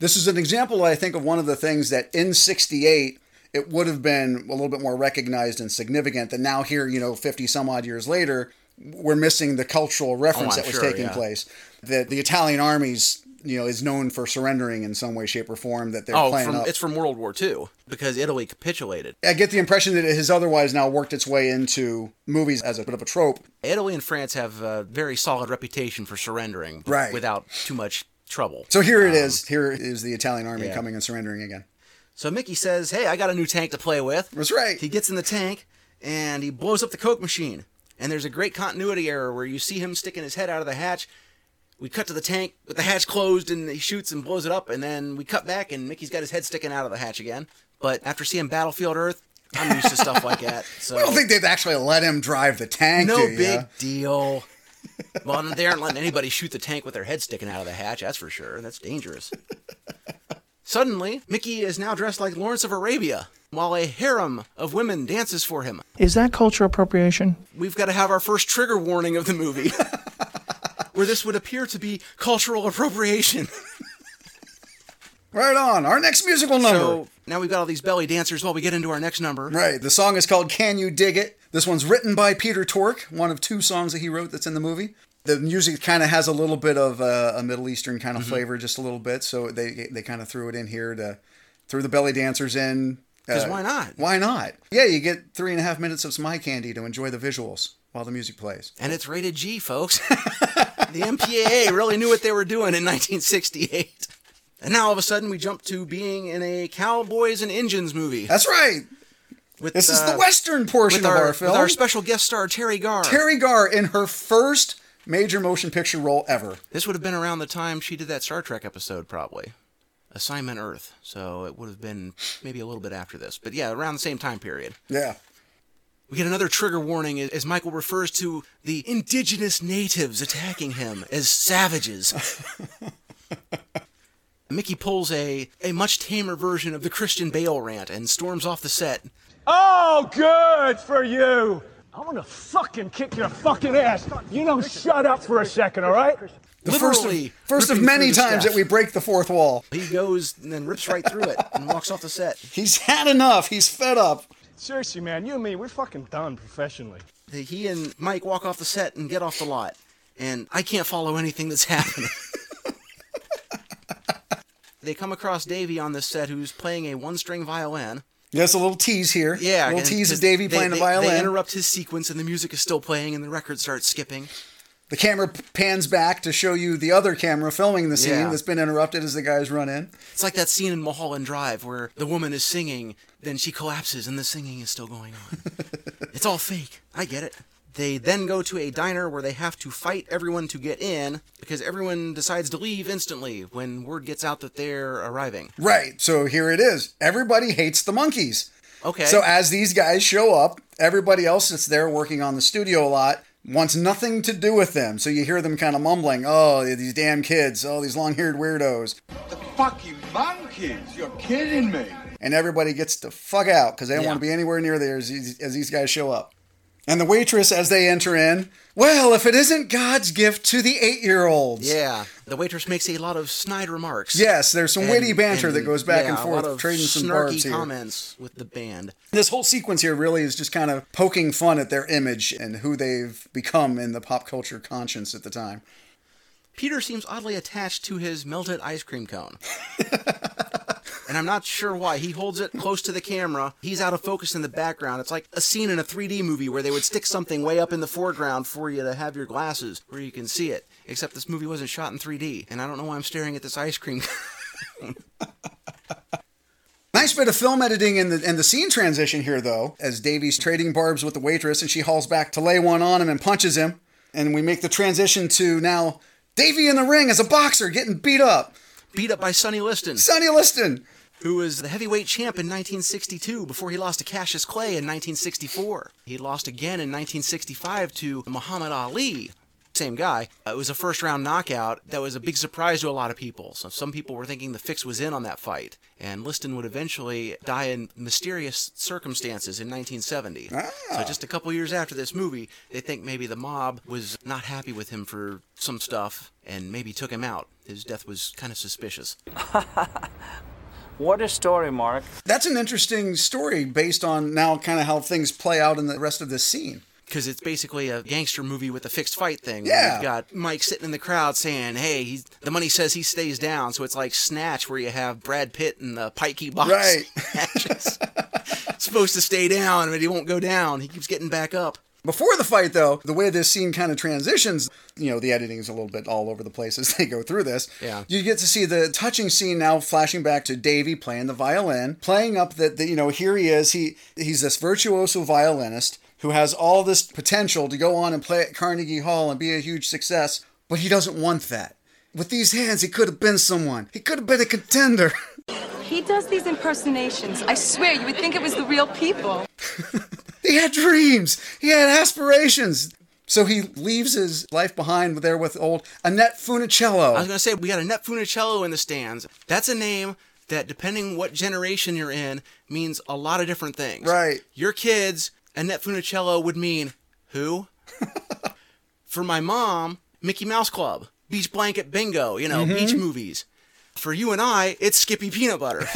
This is an example, I think, of one of the things that in 68 it would have been a little bit more recognized and significant than now here, you know, 50 some odd years later, we're missing the cultural reference Oh, that was sure, taking yeah. place. That the Italian armies, you know, is known for surrendering in some way, shape, or form that they're oh, playing from, up. it's from World War II because Italy capitulated. I get the impression that it has otherwise now worked its way into movies as a bit of a trope. Italy and France have a very solid reputation for surrendering Right. without too much trouble. So here it is. Here is the Italian army Um, yeah. coming and surrendering again. So Mickey says, "Hey, I got a new tank to play with." That's right. He gets in the tank and he blows up the Coke machine. And there's a great continuity error where you see him sticking his head out of the hatch. We cut to the tank with the hatch closed and he shoots and blows it up. And then we cut back and Mickey's got his head sticking out of the hatch again. But after seeing Battlefield Earth, I'm used to stuff like that. So I don't think they'd actually let him drive the tank. no big deal. Well, they aren't letting anybody shoot the tank with their head sticking out of the hatch, that's for sure. That's dangerous. Suddenly, Mickey is now dressed like Lawrence of Arabia, while a harem of women dances for him. Is that cultural appropriation? We've got to have our first trigger warning of the movie, where this would appear to be cultural appropriation. Right on. Our next musical number. So now we've got all these belly dancers while we get into our next number. Right. The song is called Can You Dig It? This one's written by Peter Tork, one of two songs that he wrote that's in the movie. The music kind of has a little bit of uh, a Middle Eastern kind Mm-hmm. of flavor, just a little bit. So they they kind of threw it in here to threw the belly dancers in. uh, 'Cause why not? Why not? Yeah, you get three and a half minutes of some eye candy to enjoy the visuals while the music plays. And it's rated G, folks. the MPAA really knew what they were doing in 1968. And now all of a sudden we jump to being in a Cowboys and Engines movie. That's right. With, This is uh, the western portion of our, our film. With our special guest star, Teri Garr. Teri Garr in her first major motion picture role ever. This would have been around the time she did that Star Trek episode, probably. Assignment Earth. So it would have been maybe a little bit after this. But yeah, around the same time period. Yeah. We get another trigger warning as- as Michael refers to the indigenous natives attacking him as savages. Mickey pulls a, a much tamer version of the Christian Bale rant and storms off the set. Oh, good for you. I'm gonna fucking kick your fucking ass. You don't shut up for a second, all right? The first of, Literally first of many times stuff. that we break the fourth wall. He goes and then rips right through it and walks off the set. He's had enough. He's fed up. Seriously, man, you and me, we're fucking done professionally. He and Mike walk off the set and get off the lot. And I can't follow anything that's happening. they come across Davy on this set who's playing a one string violin. Yes, a little tease here. Yeah, a little tease of 'cause Davy they- playing they, the violin. They interrupt his sequence and the music is still playing and the record starts skipping. The camera pans back to show you the other camera filming the scene Yeah. that's been interrupted as the guys run in. It's like that scene in Mulholland Drive where the woman is singing, then she collapses and the singing is still going on. it's all fake. I get it. They then go to a diner where they have to fight everyone to get in because everyone decides to leave instantly when word gets out that they're arriving. Right. So here it is. Everybody hates the Monkees. Okay. So as these guys show up, everybody else that's there working on the studio a lot wants nothing to do with them. So you hear them kind of mumbling, "Oh, these damn kids! Oh, these long-haired weirdos!" The fucking Monkees! You're kidding me! And everybody gets to fuck out because they don't Yeah. want to be anywhere near there as these, as these guys show up. And the waitress, as they enter in, well, if it isn't God's gift to the eight-year-olds. yeah, the waitress makes a lot of snide remarks. Yes, there's some witty banter and, that goes back yeah, and forth, trading some snarky barbs here. comments with the band. This whole sequence here really is just kind of poking fun at their image and who they've become in the pop culture conscience at the time. Peter seems oddly attached to his melted ice cream cone. and I'm not sure why. He holds it close to the camera. He's out of focus in the background. It's like a scene in a 3D movie where they would stick something way up in the foreground for you to have your glasses where you can see it. Except this movie wasn't shot in 3D. And I don't know why I'm staring at this ice cream. Nice bit of film editing in the and the scene transition here, though, as Davy's trading barbs with the waitress, and she hauls back to lay one on him and punches him, and we make the transition to now Davy in the ring as a boxer getting beat up. Beat up by Sonny Liston, Sonny Liston. Who was the heavyweight champ in 1962 before he lost to Cassius Clay in 1964. He lost again in 1965 to Muhammad Ali. same guy. Uh, it was a first round knockout that was a big surprise to a lot of people. So some people were thinking the fix was in on that fight, and Liston would eventually die in mysterious circumstances in 1970. So just a couple years after this movie, they think maybe the mob was not happy with him for some stuff and maybe took him out. His death was kind of suspicious. What a story, Mark. That's an interesting story based on now kind of how things play out in the rest of this scene. because it's basically a gangster movie with a fixed fight thing. Yeah. You've got Mike sitting in the crowd saying, "Hey, he's, the money says he stays down." So it's like Snatch, where you have Brad Pitt in the pikey box Right. matches. supposed to stay down, but he won't go down. He keeps getting back up. Before the fight, though, the way this scene kind of transitions, you know, the editing is a little bit all over the place as they go through this. Yeah. You get to see the touching scene now flashing back to Davy playing the violin, playing up that, that you know, here he is. He He's this virtuoso violinist who has all this potential to go on and play at Carnegie Hall and be a huge success, but he doesn't want that. With these hands, he could have been someone. He could have been a contender. He does these impersonations. I swear, you would think it was the real people. He had dreams. He had aspirations. So he leaves his life behind there with old Annette Funicello. I was gonna say we got Annette Funicello in the stands. That's a name that, depending what generation you're in, means a lot of different things. Right. Your kids, Annette Funicello would mean who? For my mom, Mickey Mouse Club, Beach Blanket Bingo, you know, mm-hmm. beach movies. For you and I, it's Skippy Peanut Butter.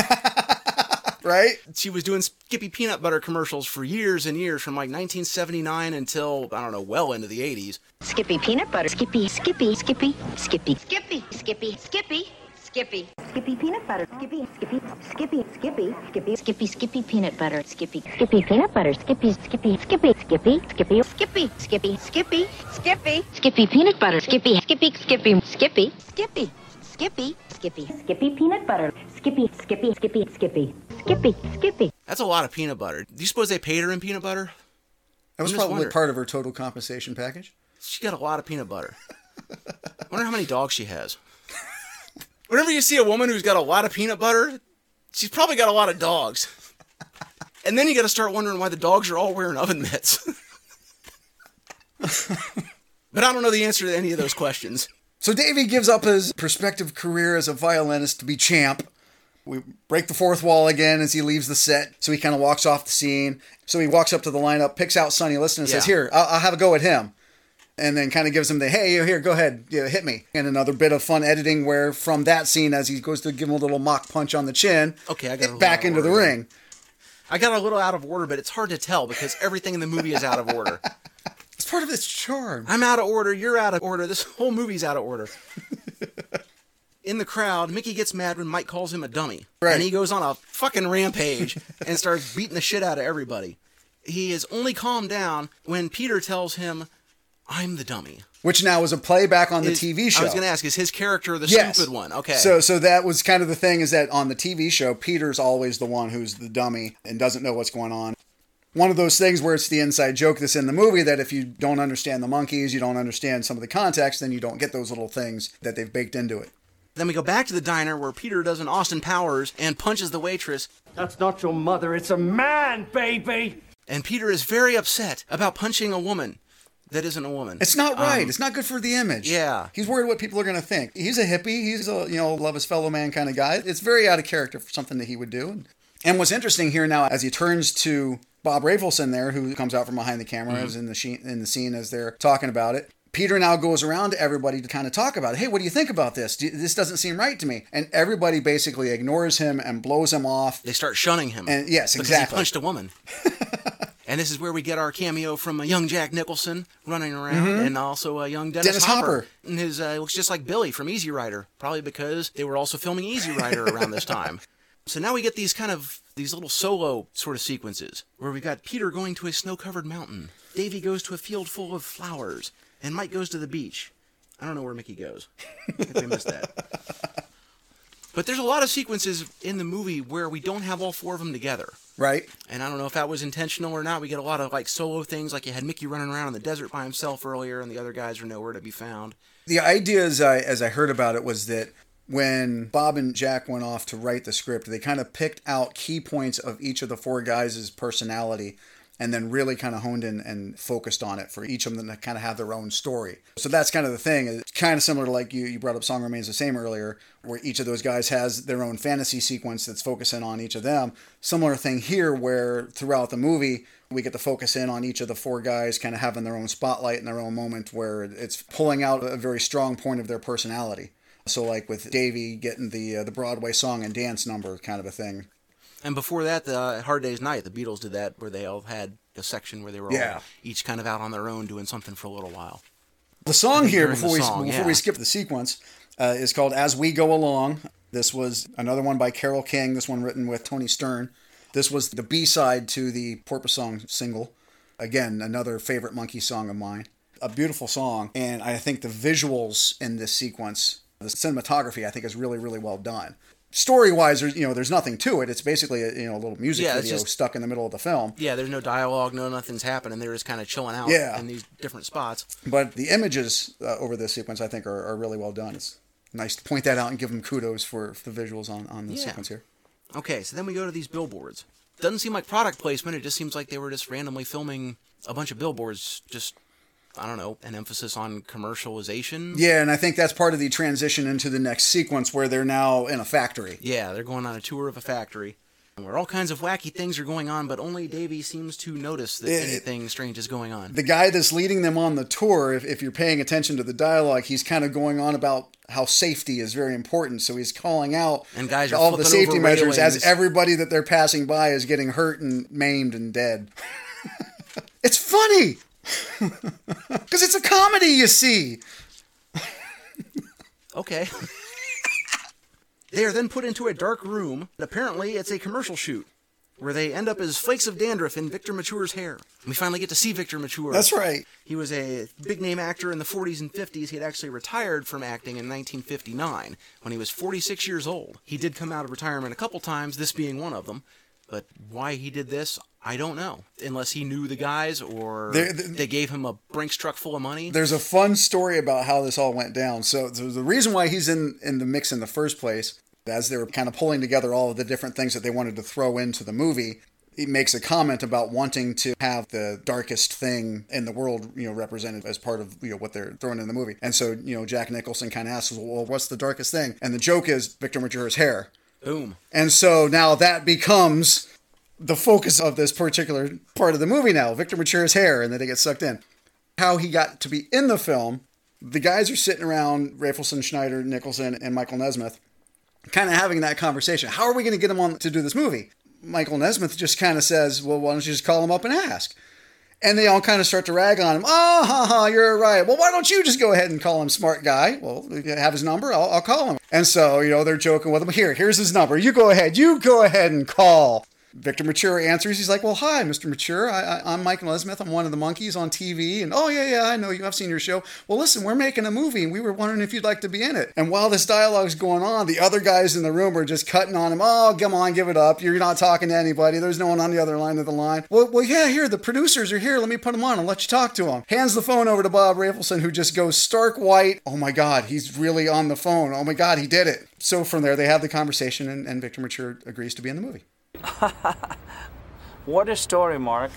right? she was doing Skippy Peanut Butter commercials for years and years, from like 1979 until I don't know, well into the 80s. Skippy peanut butter. Skippy, Skippy, Skippy, Skippy, Skippy, Skippy, Skippy, Skippy. Skippy Skippy peanut butter. Skippy, Skippy, Skippy, Skippy, Skippy, Skippy, Skippy peanut butter. Skippy, Skippy peanut butter. Skippy, Skippy, Skippy, Skippy, Skippy, Skippy, Skippy, Skippy, Skippy, Skippy peanut butter. Skippy, Skippy, Skippy, Skippy, Skippy, Skippy, Skippy, Skippy peanut butter. Skippy, Skippy, Skippy, Skippy, Skippy, Skippy. That's a lot of peanut butter. Do you suppose they paid her in peanut butter? That was probably wondering. part of her total compensation package. She got a lot of peanut butter. I Wonder how many dogs she has. Whenever you see a woman who's got a lot of peanut butter, she's probably got a lot of dogs. And then you got to start wondering why the dogs are all wearing oven mitts. but I don't know the answer to any of those questions. So Davy gives up his prospective career as a violinist to be champ. We break the fourth wall again as he leaves the set. So he kind of walks off the scene. So he walks up to the lineup, picks out Sonny Liston, and says, "Here, I'll, I'll have a go at him." And then kind of gives him the, "Hey, here, go ahead, know, hit me." And another bit of fun editing where from that scene, as he goes to give him a little mock punch on the chin, Okay, I got back into the ring. I got a little out of order, but it's hard to tell because everything in the movie is out of order. It's part of its charm. I'm out of order. You're out of order. This whole movie's out of order. In the crowd, Mickey gets mad when Mike calls him a dummy. Right. And he goes on a fucking rampage and starts beating the shit out of everybody. He is only calmed down when Peter tells him, I'm the dummy. Which now was a playback on the Is- TV show. I was going to ask, is his character the Yes. stupid one? Okay. So so that was kind of the thing is that on the TV show, Peter's always the one who's the dummy and doesn't know what's going on. One of those things where it's the inside joke that's in the movie that if you don't understand the Monkees, you don't understand some of the context, then you don't get those little things that they've baked into it. then we go back to the diner where Peter does an Austin Powers and punches the waitress. That's not your mother, it's a man, baby! And Peter is very upset about punching a woman that isn't a woman. It's not right. Um, it's not good for the image. yeah. He's worried what people are going to think. He's a hippie. He's a, you know, love his fellow man kind of guy. It's very out of character for something that he would do. And what's interesting here now, as he turns to Bob Rafelson there, who comes out from behind the camera, Mm-hmm. is in the, she- in the scene as they're talking about it. Peter now goes around to everybody to kind of talk about it. Hey, what do you think about this? Do- This doesn't seem right to me. And everybody basically ignores him and blows him off. They start shunning him. And yes, because exactly. he punched a woman. and this is where we get our cameo from a young Jack Nicholson running around, and also a young Dennis, Mm-hmm. Dennis Hopper. Hopper. And his uh, looks just like Billy from Easy Rider, probably because they were also filming Easy Rider around this time. So now we get these kind of these little solo sort of sequences where we've got Peter going to a snow-covered mountain, Davy goes to a field full of flowers, and Mike goes to the beach. I don't know where Mickey goes. I think we missed that. But there's a lot of sequences in the movie where we don't have all four of them together. Right? And I don't know if that was intentional or not. We get a lot of like solo things, like you had Mickey running around in the desert by himself earlier, and the other guys are nowhere to be found. The idea, as I, as I heard about it, was that when Bob and Jack went off to write the script, they kind of picked out key points of each of the four guys' personality and then really kind of honed in and focused on it for each of them to kind of have their own story. So that's kind of the thing. It's kind of similar to like you, you brought up Song Remains the Same earlier, where each of those guys has their own fantasy sequence that's focusing on each of them. Similar thing here, where throughout the movie, we get to focus in on each of the four guys kind of having their own spotlight and their own moment where it's pulling out a very strong point of their personality. So like with Davy getting the uh, the Broadway song and dance number kind of a thing. And before that, the Hard Day's Night, the Beatles did that, where they all had a section where they were Yeah. all each kind of out on their own doing something for a little while. The song here before we song, before yeah. we skip the sequence uh, is called "As We Go Along." This was another one by Carole King. This one written with Toni Stern. This was the B side to the Porpoise Song single. Again, another favorite Monkee song of mine. A beautiful song, and I think the visuals in this sequence, the cinematography, I think is really really well done. Story wise, there's you know there's nothing to it. It's basically a, you know a little music Yeah, video just- stuck in the middle of the film. Yeah, there's no dialogue, no nothing's happening. They're just kind of chilling out Yeah. in these different spots. But the images uh, over this sequence, I think, are, are really well done. It's nice to point that out and give them kudos for, for the visuals on, on the Yeah. sequence here. Okay, so then we go to these billboards. Doesn't seem like product placement. It just seems like they were just randomly filming a bunch of billboards. Just I don't know, an emphasis on commercialization. Yeah, and I think that's part of the transition into the next sequence where they're now in a factory. Yeah, they're going on a tour of a factory where all kinds of wacky things are going on, but only Davy seems to notice that It- anything strange is going on. The guy that's leading them on the tour, if, if you're paying attention to the dialogue, he's kind of going on about how safety is very important. So he's calling out And guys are all the safety measures as everybody that they're passing by is getting hurt and maimed and dead. it's funny because it's a comedy, you see. Okay. they are then put into a dark room. And apparently, it's a commercial shoot where they end up as flakes of dandruff in Victor Mature's hair. We finally get to see Victor Mature. That's right. He was a big name actor in the 40s and 50s. He had actually retired from acting in 1959 when he was 46 years old. He did come out of retirement a couple times, this being one of them. But why he did this, I don't know. Unless he knew the guys or There- there- they gave him a Brinks truck full of money. There's a fun story about how this all went down. So, so the reason why he's in in the mix in the first place, as they were kind of pulling together all of the different things that they wanted to throw into the movie, he makes a comment about wanting to have the darkest thing in the world, you know, represented as part of you know what they're throwing in the movie. And so, you know, Jack Nicholson kind of asks, "Well, what's the darkest thing?" And the joke is Victor Mature's hair. Boom. And so now that becomes the focus of this particular part of the movie now. Victor Mature's hair, and then they get sucked in. How he got to be in the film, the guys are sitting around, Rafelson, Schneider, Nicholson, and Michael Nesmith, kind of having that conversation. How are we going to get him on to do this movie? Michael Nesmith just kind of says, well, why don't you just call him up and ask? And they all kind of start to rag on him. Oh, ha, ha, you're right. Well, why don't you just go ahead and call him smart guy? Well, have his number, I'll, I'll call him. And so, you know, they're joking with him. Here, here's his number. You go ahead. You go ahead and call. Victor Mature answers. He's like, "Well, hi, Mr. Mature. I, I'm Michael Nesmith. I'm one of the Monkees on TV." And oh yeah, yeah, I know you. I've seen your show. Well, listen, we're making a movie, and we were wondering if you'd like to be in it. And while this dialogue's going on, the other guys in the room are just cutting on him. Oh, come on, give it up. You're not talking to anybody. There's no one on the other line of the line. Well, well, yeah, here the producers are here. Let me put them on and let you talk to them. Hands the phone over to Bob Rafelson, who just goes stark white. Oh my God, he's really on the phone. Oh my God, he did it. So from there, they have the conversation, and, and Victor Mature agrees to be in the movie. What a story, Mark.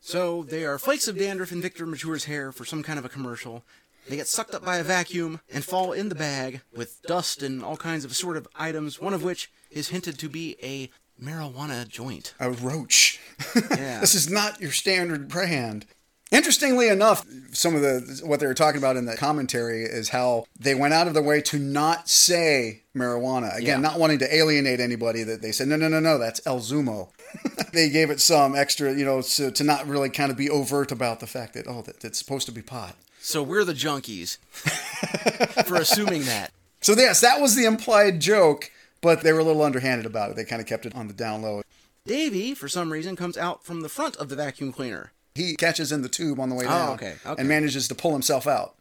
So they are flakes of dandruff in Victor Mature's hair for some kind of a commercial. They get sucked up by a vacuum and fall in the bag with dust and all kinds of assorted items, one of which is hinted to be a marijuana joint. a roach. Yeah. this is not your standard brand. Interestingly enough, some of the what they were talking about in the commentary is how they went out of their way to not say marijuana. Again, Yeah. not wanting to alienate anybody. That they said no, no, no, no, that's El Zumo. they gave it some extra, you know, so to not really kind of be overt about the fact that oh, that it's supposed to be pot. So we're the junkies for assuming that. So yes, that was the implied joke, but they were a little underhanded about it. They kind of kept it on the down low. Davy, for some reason, comes out from the front of the vacuum cleaner. He catches in the tube on the way Oh, down okay, okay. and manages to pull himself out.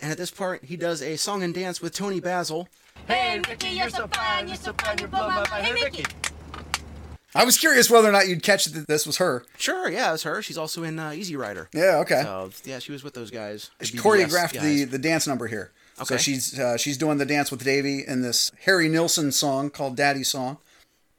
And at this part, he does a song and dance with Toni Basil. Hey, Ricky, you're so fine, you're so fine, you're blow my mind. Hey, Ricky. I was curious whether or not you'd catch that this was her. Sure, yeah, it's her. She's also in uh, Easy Rider. Yeah, okay. So, yeah, she was with those guys. She BBS choreographed the, guys. the dance number here. Okay. So she's uh, she's doing the dance with Davy in this Harry Nilsson song called Daddy Song.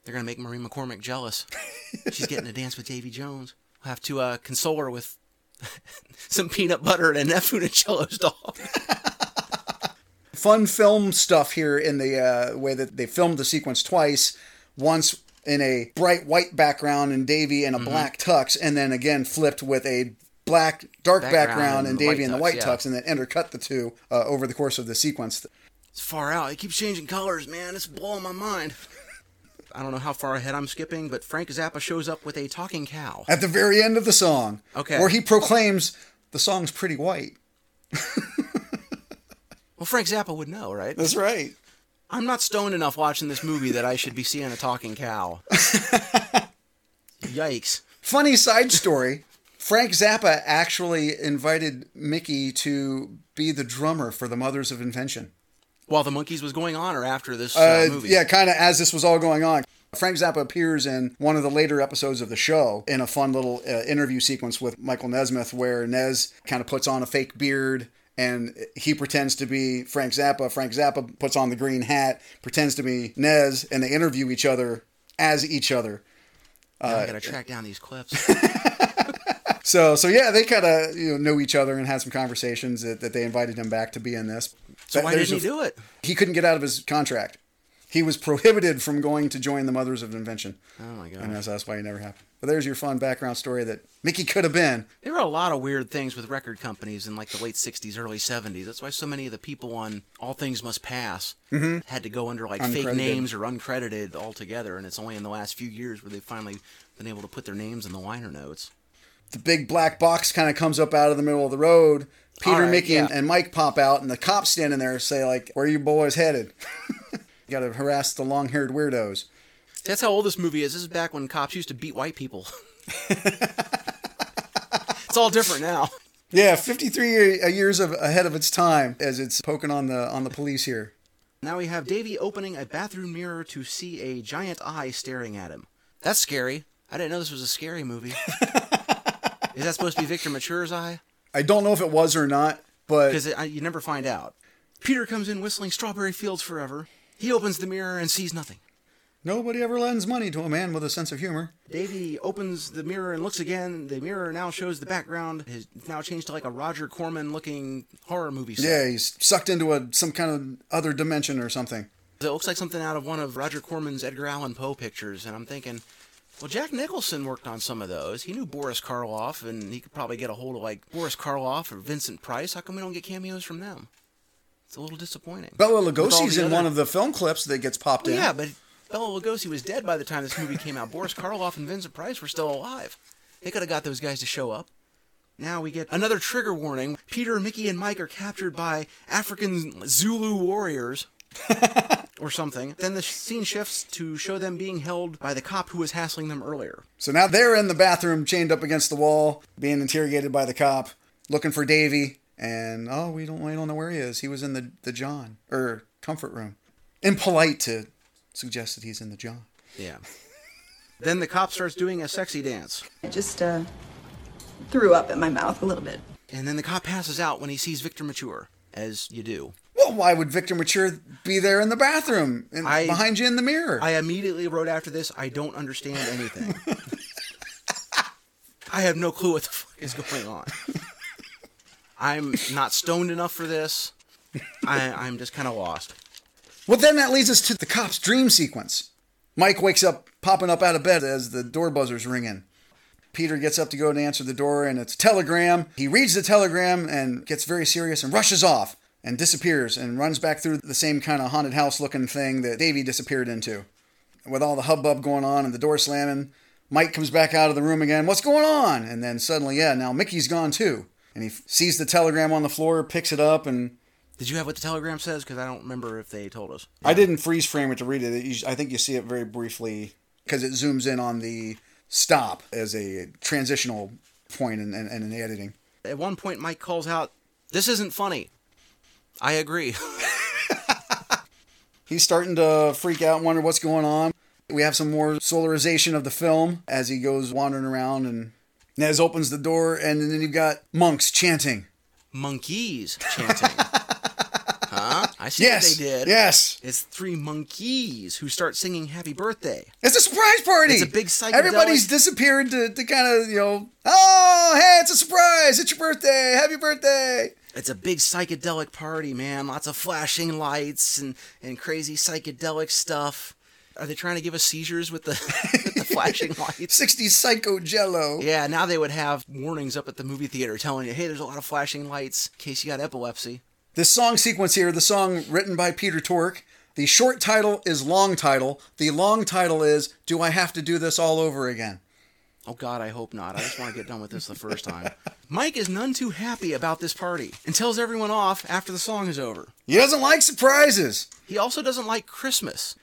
They're gonna make Marie McCormick jealous. She's getting to dance with Davy Jones. Have to uh, console her with some peanut butter and a Funicello's dog. Fun film stuff here in the uh, way that they filmed the sequence twice. Once in a bright white background and Davy in a black tux, and then again flipped with a black dark background, Background and Davy in the tux, white yeah. tux, and then intercut the two uh, over the course of the sequence. It's far out. It keeps changing colors, man. It's blowing my mind. I don't know how far ahead I'm skipping, but Frank Zappa shows up with a talking cow. At the very end of the song, Okay. where he proclaims the song's pretty white. Well, Frank Zappa would know, right? That's right. I'm not stoned enough watching this movie that I should be seeing a talking cow. Yikes. Funny side story. Frank Zappa actually invited Mickey to be the drummer for the Mothers of Invention. While the Monkees was going on, or after this uh, Uh, movie? yeah, kind of as this was all going on. Frank Zappa appears in one of the later episodes of the show in a fun little uh, interview sequence with Michael Nesmith where Nez kind of puts on a fake beard and he pretends to be Frank Zappa. Frank Zappa puts on the green hat, pretends to be Nez, and they interview each other as each other. Now I gotta track down these clips. So, so yeah, they kind of you know know each other and had some conversations that, that they invited him back to be in this. So why didn't he a- do it? He couldn't get out of his contract. He was prohibited from going to join the Mothers of Invention. Oh my god. And that's, that's why it never happened. But there's your fun background story that Mickey could have been. There were a lot of weird things with record companies in like the late 60s, early 70s. That's why so many of the people on All Things Must Pass mm-hmm. had to go under like fake names or uncredited altogether. And it's only in the last few years where they've finally been able to put their names in the liner notes. The big black box kind of comes up out of the middle of the road. Peter, right, Mickey, and, yeah. and Mike pop out, and the cops standing there say like, "Where are you boys headed?" you got to harass the long-haired weirdos. That's how old this movie is. This is back when cops used to beat white people. it's all different now. Yeah, 53 uh, years of, ahead of its time as it's poking on the on the police here. Now we have Davy opening a bathroom mirror to see a giant eye staring at him. That's scary. I didn't know this was a scary movie. is that supposed to be Victor Mature's eye? I don't know if it was or not, but Because you never find out. Peter comes in whistling Strawberry Fields Forever. He opens the mirror and sees nothing. nobody ever lends money to a man with a sense of humor. Davy opens the mirror and looks again. The mirror now shows the background has now changed to like a Roger Corman looking horror movie set. Yeah, he's sucked into a some kind of other dimension or something. It looks like something out of one of Roger Corman's Edgar Allan Poe pictures, and I'm thinking, well, Jack Nicholson worked on some of those. He knew Boris Karloff, and he could probably get a hold of like Boris Karloff or Vincent Price. How come we don't get cameos from them? It's a little disappointing. Bela Lugosi's in other- one of the film clips that gets popped Well, in. yeah, but Bela Lugosi was dead by the time this movie came out. Boris Karloff and Vincent Price were still alive. They could have got those guys to show up. Now we get another trigger warning. Peter, Mickey, and Mike are captured by African Zulu warriors. or something. Then the scene shifts to show them being held by the cop who was hassling them earlier. So now they're in the bathroom, chained up against the wall, being interrogated by the cop, looking for Davy. And oh, we don't we don't know where he is. He was in the the John or comfort room. Impolite to suggest that he's in the John. Yeah. then the cop starts doing a sexy dance. I just uh, threw up in my mouth a little bit. And then the cop passes out when he sees Victor Mature, as you do. Well, why would Victor Mature be there in the bathroom and I- behind you in the mirror? I immediately wrote after this, I don't understand anything. I have no clue what the fuck is going on. I'm not stoned enough for this. I, I'm just kind of lost. Well, then that leads us to the cop's dream sequence. Mike wakes up, popping up out of bed as the door buzzer's ringing. Peter gets up to go and answer the door, and it's a telegram. He reads the telegram and gets very serious and rushes off and disappears and runs back through the same kind of haunted house looking thing that Davy disappeared into. With all the hubbub going on and the door slamming, Mike comes back out of the room again. What's going on? And then suddenly, yeah, now Mickey's gone too. And he sees the telegram on the floor, picks it up, and Did you have what the telegram says? Because I don't remember if they told us. I didn't freeze frame it to read it. I think you see it very briefly because it zooms in on the stop as a transitional point in, in, in the editing. At one point, Mike calls out, This isn't funny. I agree. He's starting to freak out and wonder what's going on. We have some more solarization of the film as he goes wandering around and Nez opens the door and then you've got monks chanting. Monkees chanting. huh? I see Yes, what they did. yes. It's three monkeys who start singing Happy Birthday. It's a surprise party. It's a big psychedelic- Everybody's disappeared to, to kind of, you know, oh, hey, it's a surprise. It's your birthday. Happy birthday. It's a big psychedelic party, man. Lots of flashing lights and, and crazy psychedelic stuff. Are they trying to give us seizures with the, with the flashing lights? 60s psycho jello. Yeah, now they would have warnings up at the movie theater telling you, hey, there's a lot of flashing lights in case you got epilepsy. This song sequence here, the song written by Peter Tork, the short title is long title. The long title is Do I Have to Do This All Over Again? Oh, God, I hope not. I just want to get done with this the first time. Mike is none too happy about this party and tells everyone off after the song is over. He doesn't like surprises. He also doesn't like Christmas.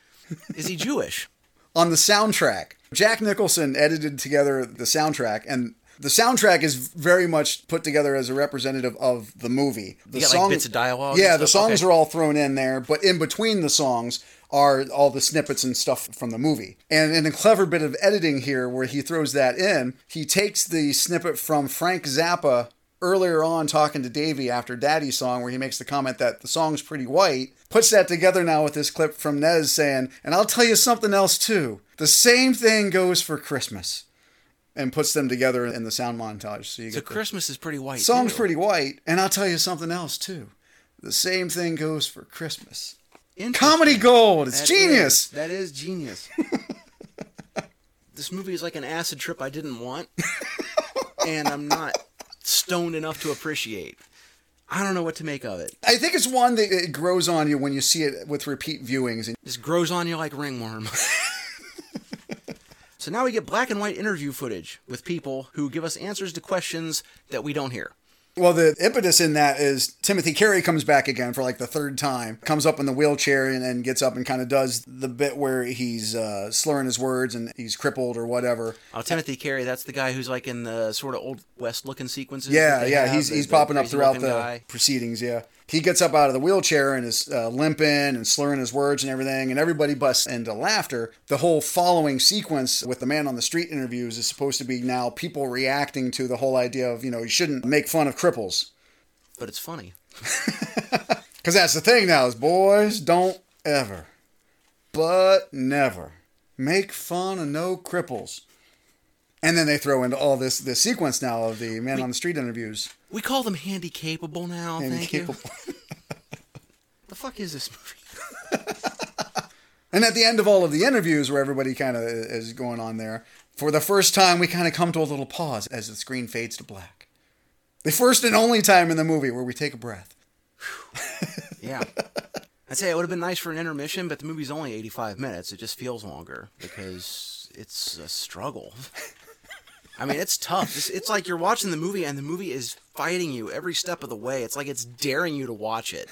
Is he Jewish? On the soundtrack, Jack Nicholson edited together the soundtrack, and the soundtrack is very much put together as a representative of the movie. The You got, like, bits of dialogue Yeah, the songs Okay. are all thrown in there, but in between the songs are all the snippets and stuff from the movie. And in a clever bit of editing here, where he throws that in, he takes the snippet from Frank Zappa earlier on talking to Davy after Daddy's song, where he makes the comment that the song's pretty white, puts that together now with this clip from Nez saying, and I'll tell you something else too. The same thing goes for Christmas. And puts them together in the sound montage. So you So get the Christmas is pretty white. song's too. pretty white. And I'll tell you something else too. The same thing goes for Christmas. Comedy gold. It's That genius. is- that is genius. this movie is like an acid trip I didn't want, and I'm not stoned enough to appreciate. I don't know what to make of it. I think it's one that it grows on you when you see it with repeat viewings. And This grows on you like ringworm. so now we get black and white interview footage with people who give us answers to questions that we don't hear. Well, the impetus in that is Timothy Carey comes back again for like the third time, comes up in the wheelchair and, and gets up and kind of does the bit where he's uh, slurring his words and he's crippled or whatever. Oh, Timothy Carey, that's the guy who's like in the sort of old west looking sequences. Yeah, yeah, have, he's he's popping up throughout the guy. proceedings. Yeah, he gets up out of the wheelchair and is uh, limping and slurring his words and everything, and everybody busts into laughter. The whole following sequence with the man on the street interviews is supposed to be now people reacting to the whole idea of you know you shouldn't make fun of cripples But it's funny. because that's the thing now is boys don't ever, but never make fun of no cripples. And then they throw into all this this sequence now of the man on the street interviews. We call them handy capable now. Thank you. The fuck is this movie? And at the end of all of the interviews, where everybody kind of is going on there, for the first time, we kind of come to a little pause as the screen fades to black. The first and only time in the movie where we take a breath. Yeah. I'd say it would have been nice for an intermission, but the movie's only 85 minutes. It just feels longer because it's a struggle. I mean, it's tough. It's, it's like you're watching the movie and the movie is fighting you every step of the way. It's like it's daring you to watch it.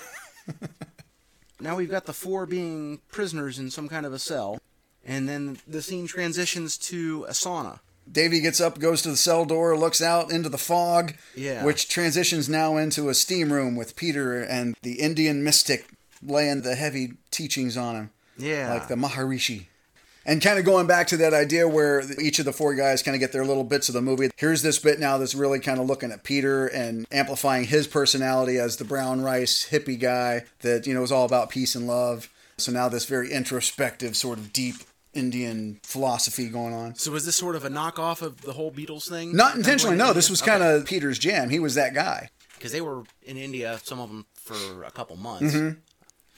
now we've got the four being prisoners in some kind of a cell, and then the scene transitions to a sauna. Davy gets up, goes to the cell door, looks out into the fog, Yeah. which transitions now into a steam room with Peter and the Indian mystic laying the heavy teachings on him. Yeah. Like the Maharishi. And kind of going back to that idea where each of the four guys kind of get their little bits of the movie. Here's this bit now that's really kind of looking at Peter and amplifying his personality as the brown rice hippie guy that, you know, is all about peace and love. So now this very introspective, sort of deep Indian philosophy going on. So was this sort of a knockoff of the whole Beatles thing? Not intentionally, no. This was kind of Peter's jam. He was that guy. because they were in India, some of them for a couple months. Mm-hmm.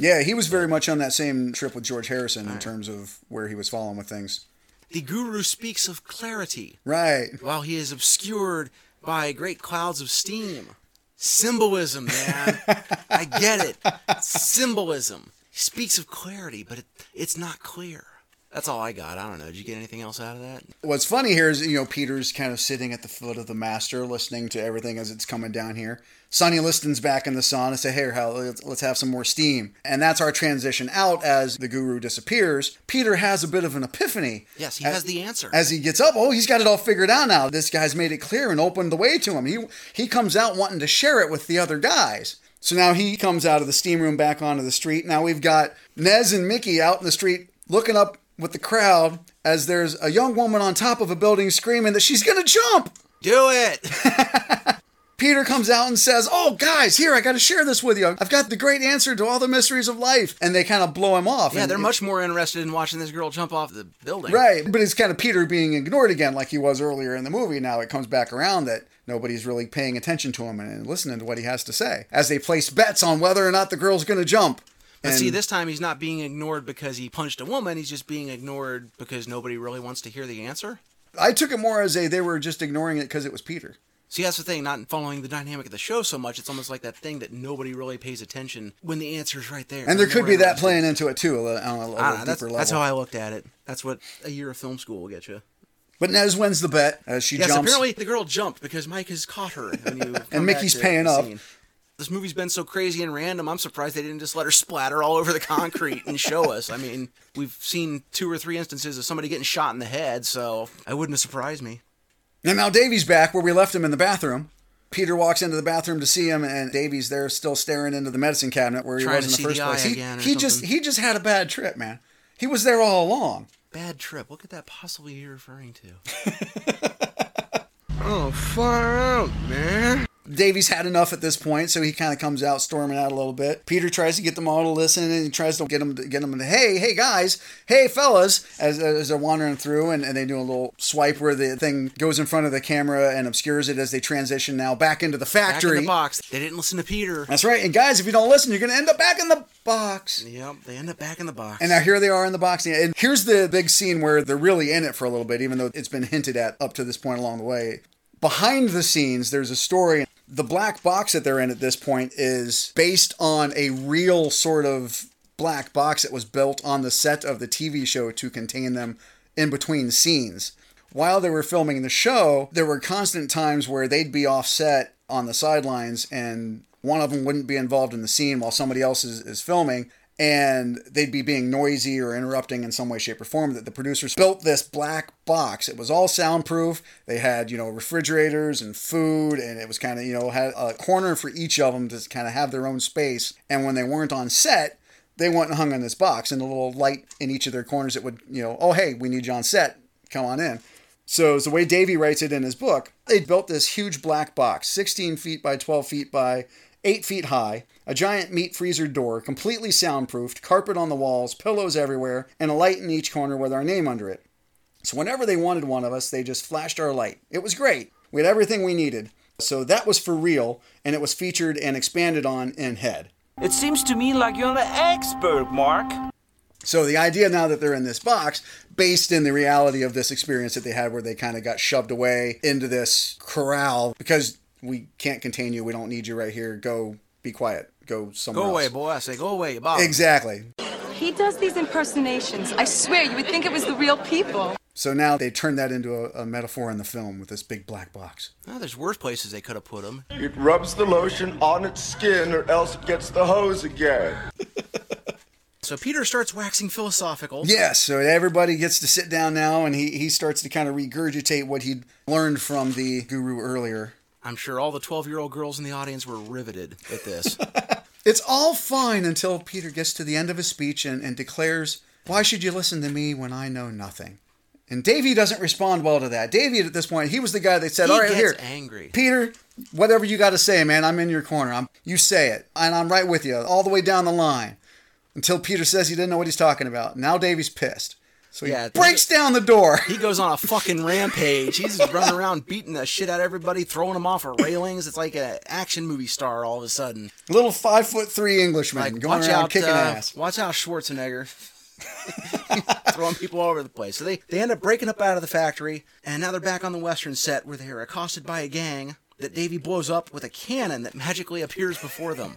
Yeah, he was very much on that same trip with George Harrison in terms of where he was falling with things. The guru speaks of clarity, Right. while he is obscured by great clouds of steam. Symbolism, man. I get it. Symbolism. He speaks of clarity, but it, it's not clear. That's all I got. I don't know. Did you get anything else out of that? What's funny here is, you know, Peter's kind of sitting at the foot of the master, listening to everything as it's coming down here. Sonny Liston's back in the sauna, say, hey, Hal, let's, let's have some more steam. And that's our transition out as the guru disappears. Peter has a bit of an epiphany. Yes, he As- has the answer. As he gets up, oh, he's got it all figured out now. This guy's made it clear and opened the way to him. He he comes out wanting to share it with the other guys. So now he comes out of the steam room back onto the street. Now we've got Nez and Mickey out in the street looking up with the crowd as there's a young woman on top of a building screaming that she's gonna jump. Do it! Peter comes out and says, Oh, guys, here, I got to share this with you. I've got the great answer to all the mysteries of life. And they kind of blow him off. Yeah, and they're much more interested in watching this girl jump off the building. Right. But it's kind of Peter being ignored again, like he was earlier in the movie. Now it comes back around that nobody's really paying attention to him and listening to what he has to say as they place bets on whether or not the girl's going to jump. But see, this time he's not being ignored because he punched a woman. He's just being ignored because nobody really wants to hear the answer. I took it more as a they were just ignoring it because it was Peter. See, that's the thing, not following the dynamic of the show so much. It's almost like that thing that nobody really pays attention when the answer's right there. And there could be that playing into it too, a little- on a little ah, know, deeper that's, level. that's how I looked at it. That's what a year of film school will get you. But Nez wins the bet as she yes, jumps. apparently the girl jumped because Mike has caught her. And Mickey's paying up. scene. This movie's been so crazy and random. I'm surprised they didn't just let her splatter all over the concrete and show us. I mean, we've seen two or three instances of somebody getting shot in the head, so it wouldn't have surprised me. And now Davy's back where we left him in the bathroom. Peter walks into the bathroom to see him, and Davy's there still staring into the medicine cabinet where he Trying was in the first the place. He, he just he just had a bad trip, man. He was there all along. Bad trip. What could that possibly be referring to? oh, far out, man. Davy's had enough at this point, so he kind of comes out storming out a little bit. Peter tries to get them all to listen, and he tries to get them to get them to hey, hey guys, hey fellas, as, as they're wandering through, and, and they do a little swipe where the thing goes in front of the camera and obscures it as they transition now back into the Back factory. in the box. They didn't listen to Peter. That's right. And guys, if you don't listen, you're going to end up back in the box. Yep, they end up back in the box. And now here they are in the box. And here's the big scene where they're really in it for a little bit, even though it's been hinted at up to this point along the way. Behind the scenes, there's a story. The black box that they're in at this point is based on a real sort of black box that was built on the set of the TV show to contain them in between scenes. While they were filming the show, there were constant times where they'd be offset on the sidelines and one of them wouldn't be involved in the scene while somebody else is, is filming and they'd be being noisy or interrupting in some way shape or form that the producers built this black box. It was all soundproof. They had you know refrigerators and food and it was kind of you know had a corner for each of them to kind of have their own space. And when they weren't on set they went and hung on this box and a little light in each of their corners that would you know oh hey we need you on set. Come on in. So it's the way Davy writes it in his book. They built this huge black box, 16 feet by 12 feet by 8 feet high, a giant meat freezer door, completely soundproofed, carpet on the walls, pillows everywhere, and a light in each corner with our name under it. So whenever they wanted one of us, they just flashed our light. It was great. We had everything we needed. So that was for real, and it was featured and expanded on in Head. It seems to me like you're an expert, Mark. So the idea now that they're in this box, based in the reality of this experience that they had where they kind of got shoved away into this corral because we can't contain you, we don't need you right here. Go be quiet. Go somewhere Go away, else. boy. I say, go away, Bob. Exactly. He does these impersonations. I swear, you would think it was the real people. So now they turned that into a, a metaphor in the film with this big black box. Oh, there's worse places they could have put him. It rubs the lotion on its skin or else it gets the hose again. So Peter starts waxing philosophical. Yes, so everybody gets to sit down now and he, he starts to kind of regurgitate what he'd learned from the guru earlier. I'm sure all the 12 year old girls in the audience were riveted at this. It's all fine until Peter gets to the end of his speech and, and declares, Why should you listen to me when I know nothing? And Davy doesn't respond well to that. Davy, at this point, he was the guy that said, He All right, here, angry. Peter, whatever you got to say, man, I'm in your corner. I'm, you say it, and I'm right with you all the way down the line. Until Peter says he didn't know what he's talking about. Now Davy's pissed. So he Yeah, breaks down the door. He goes on a fucking rampage. He's just running around beating the shit out of everybody, throwing them off of railings. It's like an action movie star all of a sudden. Little five foot three Englishman Like, going around out, kicking uh, ass. Watch out, Schwarzenegger. Throwing people all over the place. So they, they end up breaking up out of the factory, and now they're back on the western set where they are accosted by a gang that Davy blows up with a cannon that magically appears before them.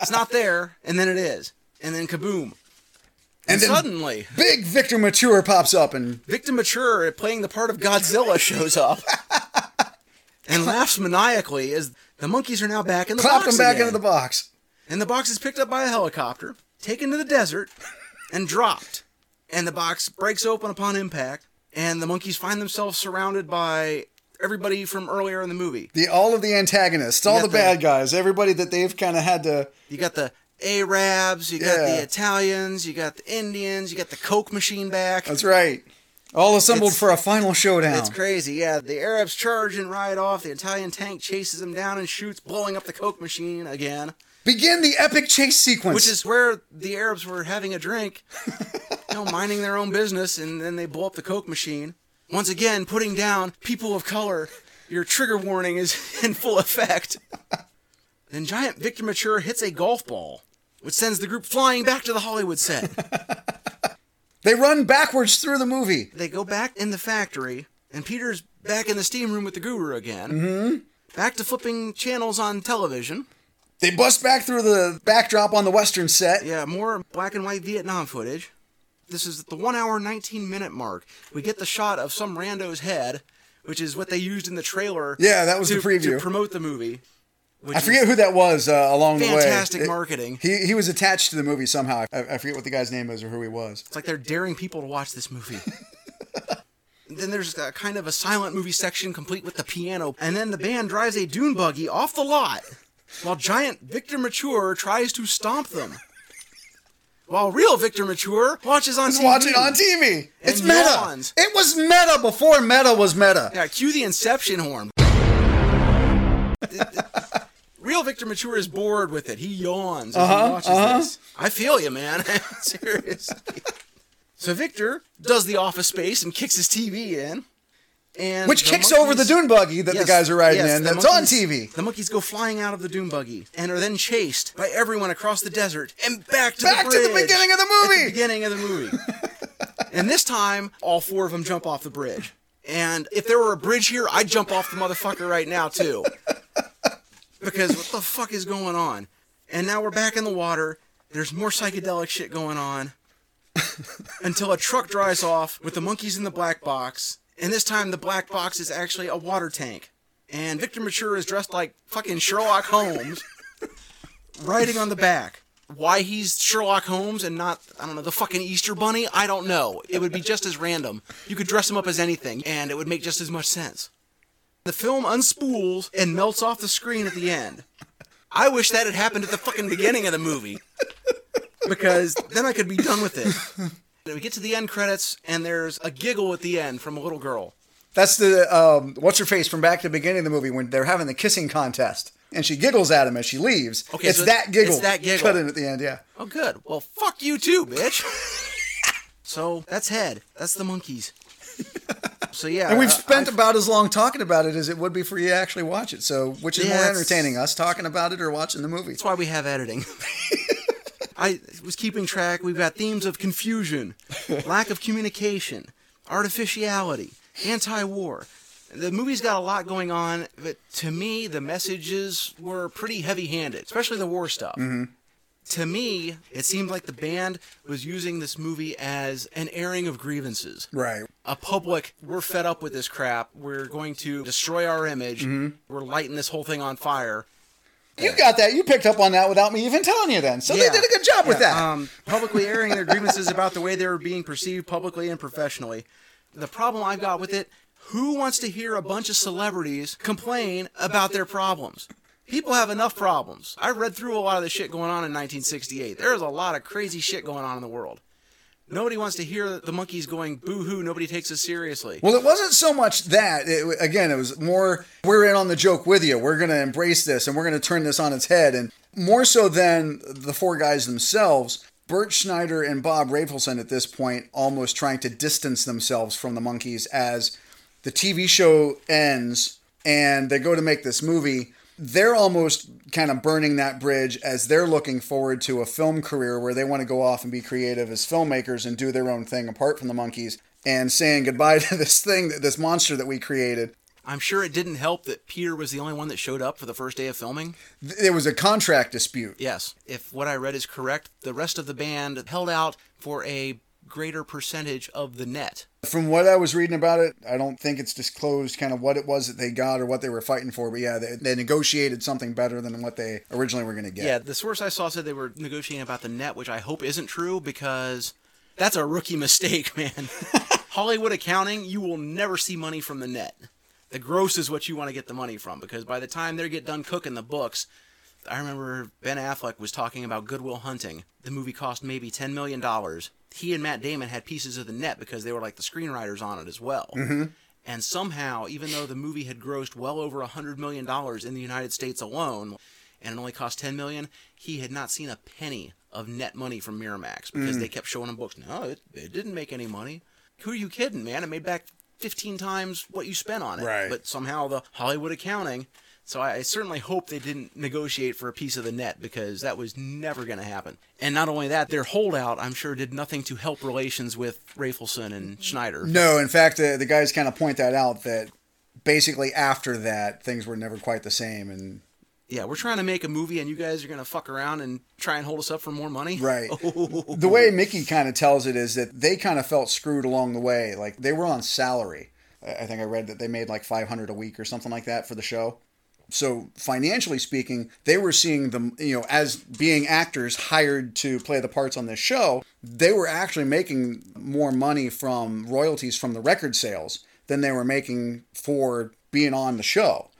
it's not there, and then it is. And then kaboom. And, then suddenly, Big Victor Mature pops up and Victor Mature, playing the part of Godzilla, shows up and laughs maniacally as the Monkees are now back in the clapped box him back again. into the box. And the box is picked up by a helicopter, taken to the desert, and dropped. And the box breaks open upon impact, and the Monkees find themselves surrounded by everybody from earlier in the movie. The all of the antagonists, all the, the- bad guys, everybody that they've kind of had to. You got the Arabs, you got Yeah. the Italians, you got the Indians, you got the Coke machine back. That's right. All assembled It's- for a final showdown. It's crazy, yeah. The Arabs charge and ride off. The Italian tank chases them down and shoots, blowing up the Coke machine again. Begin the epic chase sequence. Which is where the Arabs were having a drink, you know, minding their own business, and then they blow up the Coke machine. Once again, putting down people of color. Your trigger warning is in full effect. then Giant Victor Mature hits a golf ball, which sends the group flying back to the Hollywood set. They run backwards through the movie. They go back in the factory, and Peter's back in the steam room with the guru again. Mm-hmm. Back to flipping channels on television. They bust back through the backdrop on the western set. Yeah, more black and white Vietnam footage. This is at the 1 hour 19 minute mark. We get the shot of some rando's head, which is what they used in the trailer. Yeah, that was to, the preview. To promote the movie. I forget who that was uh, along the way. Fantastic It- marketing. He he was attached to the movie somehow. I, I forget what the guy's name is or who he was. It's like they're daring people to watch this movie. then there's a kind of a silent movie section complete with the piano, and then the band drives a dune buggy off the lot, while giant Victor Mature tries to stomp them. While real Victor Mature watches on Just TV. watching on TV. It's meta. yawns. It was meta before meta was meta. Yeah, cue the Inception horn. Real Victor Mature is bored with it. He yawns as Uh-huh, he watches uh-huh. this. I feel you, man. Seriously. So Victor does the office space and kicks his TV in. And Which kicks over the dune buggy that the guys are riding yes, in. That's on TV. The Monkees go flying out of the dune buggy and are then chased by everyone across the desert and back to Back the to the beginning of the movie. the beginning of the movie. and this time, all four of them jump off the bridge. And if there were a bridge here, I'd jump off the motherfucker right now too. Because what the fuck is going on? And now we're back in the water. There's more psychedelic shit going on. Until a truck drives off with the Monkees in the black box. And this time the black box is actually a water tank. And Victor Mature is dressed like fucking Sherlock Holmes, riding on the back. Why he's Sherlock Holmes and not, I don't know, the fucking Easter Bunny? I don't know. It would be just as random. You could dress him up as anything, and it would make just as much sense. The film unspools and melts off the screen at the end. I wish that had happened at the fucking beginning of the movie. Because then I could be done with it. And we get to the end credits, and there's a giggle at the end from a little girl. That's the um, what's her face from back to the beginning of the movie when they're having the kissing contest, and she giggles at him as she leaves. Okay, it's so that giggle. it's that giggle. cut in at the end. Yeah. Oh, good. Well, fuck you too, bitch. so that's head. That's the Monkees. So yeah, And we've spent I- about as long talking about it as it would be for you to actually watch it. So, which is Yeah, more entertaining, us talking about it or watching the movie? That's why we have editing. I was keeping track. We've got themes of confusion, lack of communication, artificiality, anti-war. The movie's got a lot going on, but to me, the messages were pretty heavy-handed, especially the war stuff. Mhm. To me, it seemed like the band was using this movie as an airing of grievances. Right. A public, we're fed up with this crap. We're going to destroy our image. Mhm. We're lighting this whole thing on fire. You got that. You picked up on that without me even telling you then. So Yeah. they did a good job with that. Um, publicly airing their grievances about the way they were being perceived publicly and professionally. The problem I've got with it, who wants to hear a bunch of celebrities complain about their problems? People have enough problems. I read through a lot of the shit going on in 1968. There's a lot of crazy shit going on in the world. Nobody wants to hear the Monkees going boo hoo, nobody takes us seriously. Well, it wasn't so much that. It, again, it was more, we're in on the joke with you. We're going to embrace this and we're going to turn this on its head. And more so than the four guys themselves, Bert Schneider and Bob Rafelson at this point almost trying to distance themselves from the Monkees as the TV show ends and they go to make this movie. They're almost kind of burning that bridge as they're looking forward to a film career where they want to go off and be creative as filmmakers and do their own thing apart from the Monkees and saying goodbye to this thing, this monster that we created. I'm sure it didn't help that Peter was the only one that showed up for the first day of filming. There was a contract dispute. Yes. If what I read is correct, the rest of the band held out for a greater percentage of the net. From what I was reading about it, I don't think it's disclosed kind of what it was that they got or what they were fighting for. But yeah, they, they negotiated something better than what they originally were going to get. Yeah, the source I saw said they were negotiating about the net, which I hope isn't true because that's a rookie mistake, man. Hollywood accounting, you will never see money from the net. The gross is what you want to get the money from because by the time they get done cooking the books, I remember Ben Affleck was talking about Good Will Hunting. The movie cost maybe $10 million. He and Matt Damon had pieces of the net because they were like the screenwriters on it as well. Mhm. And somehow, even though the movie had grossed well over a hundred million dollars in the United States alone, and it only cost ten million, he had not seen a penny of net money from Miramax because Mm. they kept showing him books. No, it, it didn't make any money. Who are you kidding, man? It made back fifteen times what you spent on it. Right. But somehow the Hollywood accounting. So I, I certainly hope they didn't negotiate for a piece of the net because that was never going to happen. And not only that, their holdout, I'm sure, did nothing to help relations with Rafelson and Schneider. No, in fact, the, the guys kind of point that out that basically after that, things were never quite the same. And Yeah, we're trying to make a movie, and you guys are going to fuck around and try and hold us up for more money. Right. the way Mickey kind of tells it is that they kind of felt screwed along the way. Like they were on salary. I think I read that they made like 500 a week or something like that for the show. So financially speaking, they were seeing them, you know, as being actors hired to play the parts on this show, they were actually making more money from royalties from the record sales than they were making for being on the show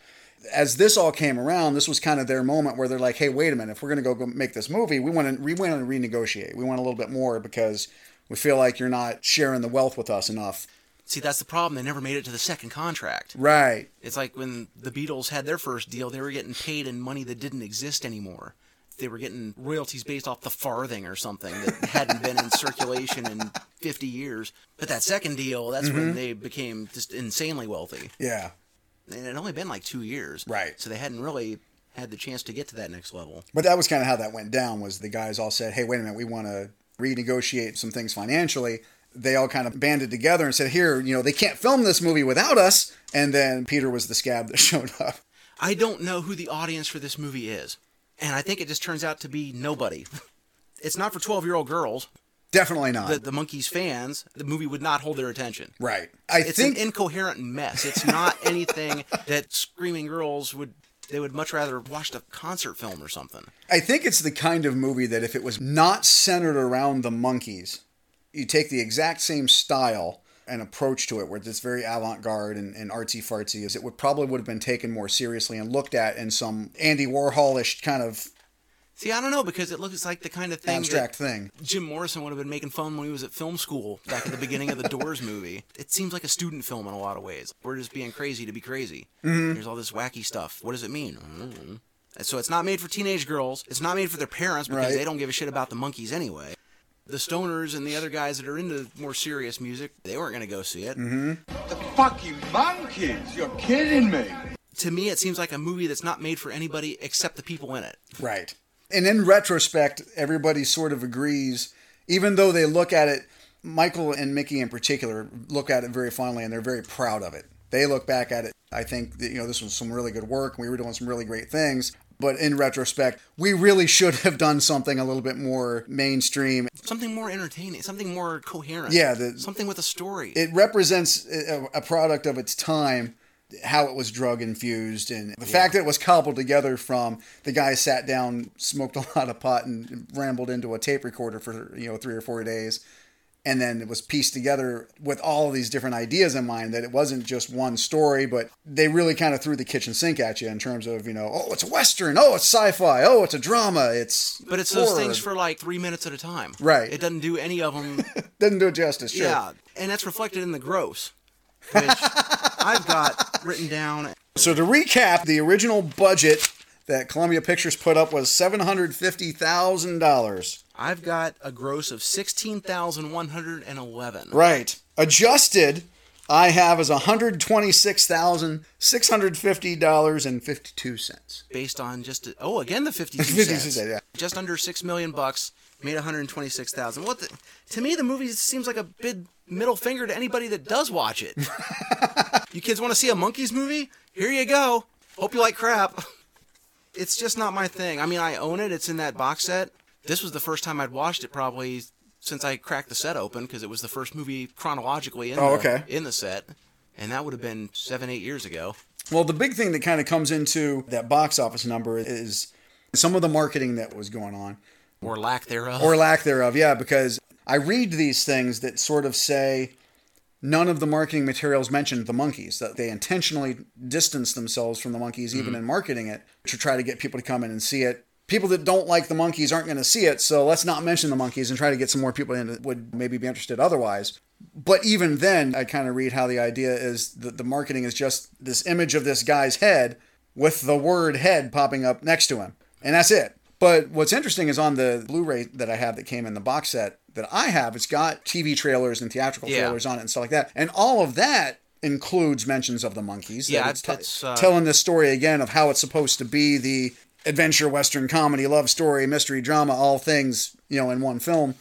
as this all came around, this was kind of their moment where they're like, "Hey, wait a minute! If we're going to go, make this movie, we want to we want to renegotiate. We want a little bit more because we feel like you're not sharing the wealth with us enough." See, that's the problem. They never made it to the second contract. Right. It's like when the Beatles had their first deal, they were getting paid in money that didn't exist anymore. They were getting royalties based off the farthing or something that hadn't been in circulation in 50 years. But that second deal, that's Mhm. when they became just insanely wealthy. Yeah. And it had only been like two years. Right. So they hadn't really had the chance to get to that next level. But that was kind of how that went down. Was the guys all said, "Hey, wait a minute, we want to renegotiate some things financially." They all kind of banded together and said, "Here, you know, they can't film this movie without us." And then Peter was the scab that showed up. I don't know who the audience for this movie is. And I think it just turns out to be nobody. It's not for 12 year old girls. Definitely not. The, the Monkees fans, the movie would not hold their attention. Right. I it's think an incoherent mess. It's not anything that screaming girls would. They would much rather watch a concert film or something. I think it's the kind of movie that if it was not centered around the Monkees, you take the exact same style and approach to it, where it's very avant-garde and, and artsy fartsy, as it would probably would have been taken more seriously and looked at in some Andy Warholish kind of See, I don't know because it looks like the kind of thing abstract thing. Jim Morrison would have been making fun when he was at film school back at the beginning of the Doors movie. It seems like a student film in a lot of ways. We're just being crazy to be crazy. Mhm. There's all this wacky stuff. What does it mean? Don't. So it's not made for teenage girls. It's not made for their parents because Right. they don't give a shit about the Monkees anyway. The stoners and the other guys that are into more serious music, they weren't going to go see it. Mm-hmm. The fucking Monkees! You're kidding me! To me, it seems like a movie that's not made for anybody except the people in it. Right. And in retrospect, everybody sort of agrees, even though they look at it, Michael and Mickey in particular look at it very fondly and they're very proud of it. They look back at it, I think that, you know, this was some really good work. We were doing some really great things. But in retrospect, we really should have done something a little bit more mainstream. Something more entertaining, something more coherent. Yeah, the- something with a story. It represents a, a product of its time, how it was drug infused, and the fact that it was cobbled together from the guy sat down, smoked a lot of pot, and rambled into a tape recorder for you know three or four days, and then it was pieced together with all of these different ideas in mind. That it wasn't just one story, but they really kind of threw the kitchen sink at you in terms of you know, oh, it's a western, oh, it's sci-fi, oh, it's a drama, it's But it's those things for like three minutes at a time. Right. It doesn't do any of them. doesn't do it justice. Sure. Yeah. And that's reflected in the gross, which I've got written down. So to recap, the original budget that Columbia Pictures put up was seven hundred fifty thousand dollars. I've got a gross of 16,111. Right. Adjusted, I have as one hundred twenty six thousand six hundred fifty dollars and fifty two cents. Based on just, oh, again, the 52 52 cents. yeah. Just under 6 million bucks, made 126,000. What the, to me, the movie seems like a big middle finger to anybody that does watch it. you kids want to see a Monkees movie? Here you go. Hope you like crap. It's just not my thing. I mean, I own it. It's in that box set. This was the first time I'd watched it probably since I cracked the set open because it was the first movie chronologically in, Oh, the, okay. in the set. And that would have been seven, eight years ago. Well, the big thing that kind of comes into that box office number is some of the marketing that was going on. Or lack thereof. Or lack thereof, yeah, because I read these things that sort of say none of the marketing materials mentioned the Monkees, that they intentionally distanced themselves from the Monkees, even Mhm. in marketing it, to try to get people to come in and see it. people that don't like the Monkees aren't going to see it, so let's not mention the Monkees and try to get some more people in that would maybe be interested otherwise. But even then, I kind of read how the idea is that the marketing is just this image of this guy's head with the word head popping up next to him. And that's it. But what's interesting is on the Blu ray that I have that came in the box set that I have, it's got TV trailers and theatrical Yeah. trailers on it and stuff like that. And all of that includes mentions of the Monkees. Yeah, it's, it's, uh, telling this story again of how it's supposed to be the adventure, western, comedy, love story, mystery, drama, all things, you know, in one film.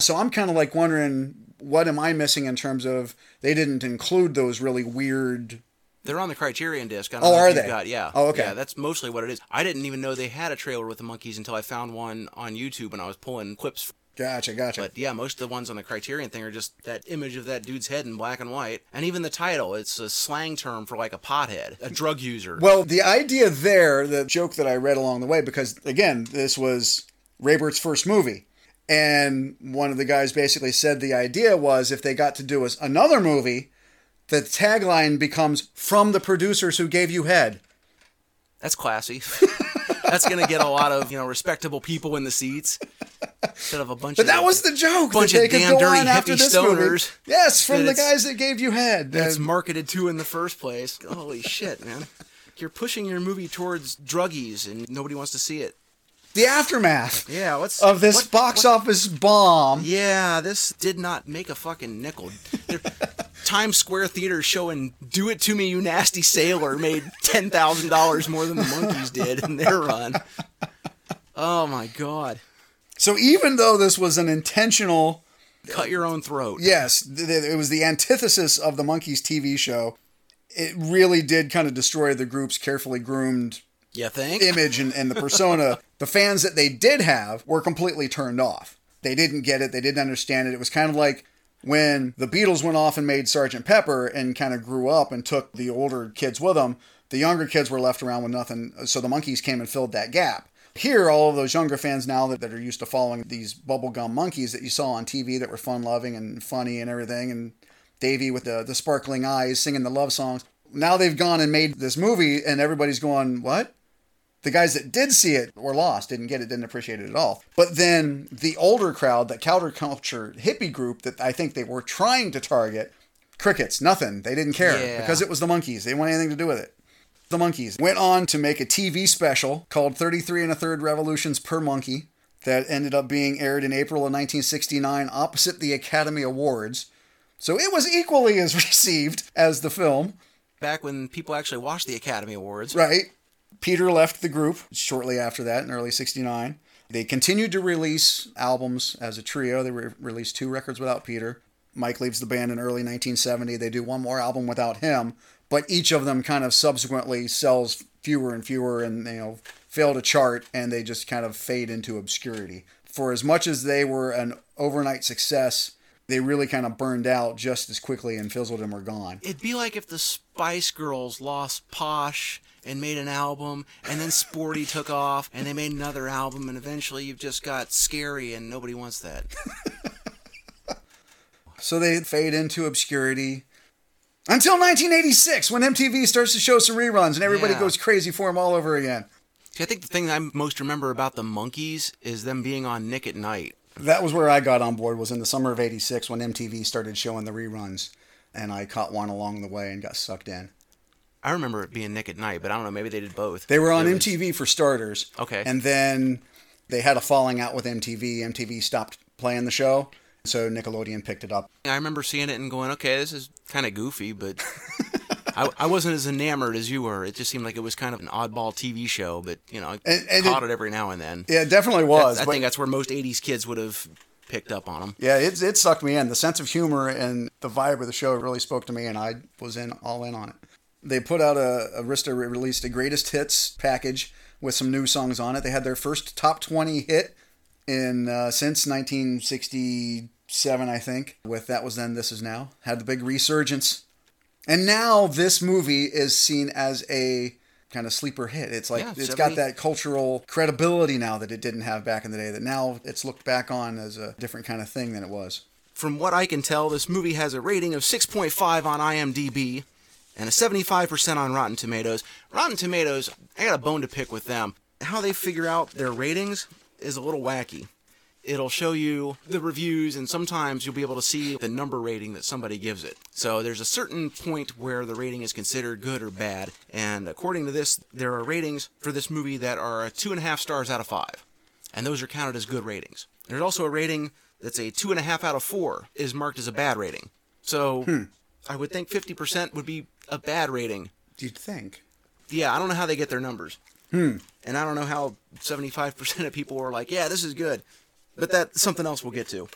So I'm kind of like wondering what am I missing in terms of they didn't include those really weird They're on the Criterion disc. I don't Oh, know are they? Got, yeah. Oh, okay. Yeah, that's mostly what it is. I didn't even know they had a trailer with the Monkees until I found one on YouTube when I was pulling clips. Gotcha, gotcha. But yeah, most of the ones on the Criterion thing are just that image of that dude's head in black and white, and even the title. It's a slang term for like a pothead, a drug user. Well, the idea there, the joke that I read along the way, because again, this was Raybert's first movie. And one of the guys basically said the idea was if they got to do us another movie, the tagline becomes from the producers who gave you head. That's classy. That's gonna get a lot of you know respectable people in the seats instead of a bunch But of that was the joke. bunch of damn dirty hippie this movie. stoners. Yes, from the guys that gave you head. that's marketed to in the first place. Holy shit, man! You're pushing your movie towards druggies, and nobody wants to see it. the aftermath Yeah, what's of this what- box what- office bomb. Yeah, this did not make a fucking nickel. There- Times Square Theater showing "Do It to Me, You Nasty Sailor" made ten thousand dollars more than the Monkees did in their run. Oh my god! So even though this was an intentional Cut your own throat. Yes, it was the antithesis of the Monkees TV show. It really did kind of destroy the group's carefully groomed You think? image and, and the persona. the fans that they did have were completely turned off. They didn't get it. They didn't understand it. It was kind of like when the Beatles went off and made Sgt. Pepper and kind of grew up and took the older kids with them. The younger kids were left around with nothing. So the Monkees came and filled that gap. Here, all of those younger fans now that, that are used to following these bubblegum Monkees that you saw on TV that were fun loving and funny and everything, and Davy with the, the sparkling eyes singing the love songs. Now they've gone and made this movie, and everybody's going, What? The guys that did see it were lost, didn't get it, didn't appreciate it at all. But then the older crowd, that counterculture hippie group that I think they were trying to target, crickets, nothing. They didn't care Yeah. because it was the Monkees. They didn't want anything to do with it. The Monkees went on to make a TV special called 33 and a third revolutions per Monkee that ended up being aired in April of 1969 opposite the Academy Awards. So it was equally as received as the film, Back when people actually watched the Academy Awards. right? Peter left the group shortly after that in early 69. They continued to release albums as a trio. They re- released two records without Peter. Mike leaves the band in early 1970. They do one more album without him, but each of them kind of subsequently sells fewer and fewer and you know fail to chart and they just kind of fade into obscurity. For as much as they were an overnight success, they really kind of burned out just as quickly and fizzled and were gone. It'd be like if the Spice Girls lost Posh and made an album, and then Sporty took off, and they made another album, and eventually you've just got Scary, and nobody wants that. So they fade into obscurity until 1986 when MTV starts to show some reruns and everybody Yeah. goes crazy for them all over again. See, I think the thing I most remember about the Monkees is them being on Nick at Nite. That was where I got on board was in the summer of 86 when MTV started showing the reruns and I caught one along the way and got sucked in. I remember it being Nick at Nite, but I don't know, maybe they did both. They were on was- MTV for starters. Okay. And then they had a falling out with MTV. MTV stopped playing the show. So Nickelodeon picked it up. I remember seeing it and going, okay, this is kind of goofy, but I, I wasn't as enamored as you were. It just seemed like it was kind of an oddball TV show, but, you know, I And- and caught it- it, every now and then. Yeah, it definitely was. I but- think that's where most 80s kids would have picked up on them. Yeah, it, it sucked me in. The sense of humor and the vibe of the show really spoke to me, and I was in all in on it. They put out a Arista released a greatest hits package with some new songs on it. They had their first top twenty hit in uh, since 1967, I think. With that was then, this is now. Had the big resurgence, and now this movie is seen as a kind of sleeper hit. It's like Yeah, it's 70 got that cultural credibility now that it didn't have back in the day. That now it's looked back on as a different kind of thing than it was. From what I can tell, this movie has a rating of 6.5 on IMDb and a 75% on Rotten Tomatoes. Rotten Tomatoes, I got a bone to pick with them. how they figure out their ratings is a little wacky. It'll show you the reviews, and sometimes you'll be able to see the number rating that somebody gives it. So there's a certain point where the rating is considered good or bad, and according to this, there are ratings for this movie that are two and a half stars out of five, and those are counted as good ratings. There's also a rating that's a two and a half out of four is marked as a bad rating. So hmm. I would think 50% would be a bad rating. Do You'd think. Yeah, I don't know how they get their numbers. Hmm. And I don't know how 75% of people are like, yeah, this is good. But that's something else we'll get to.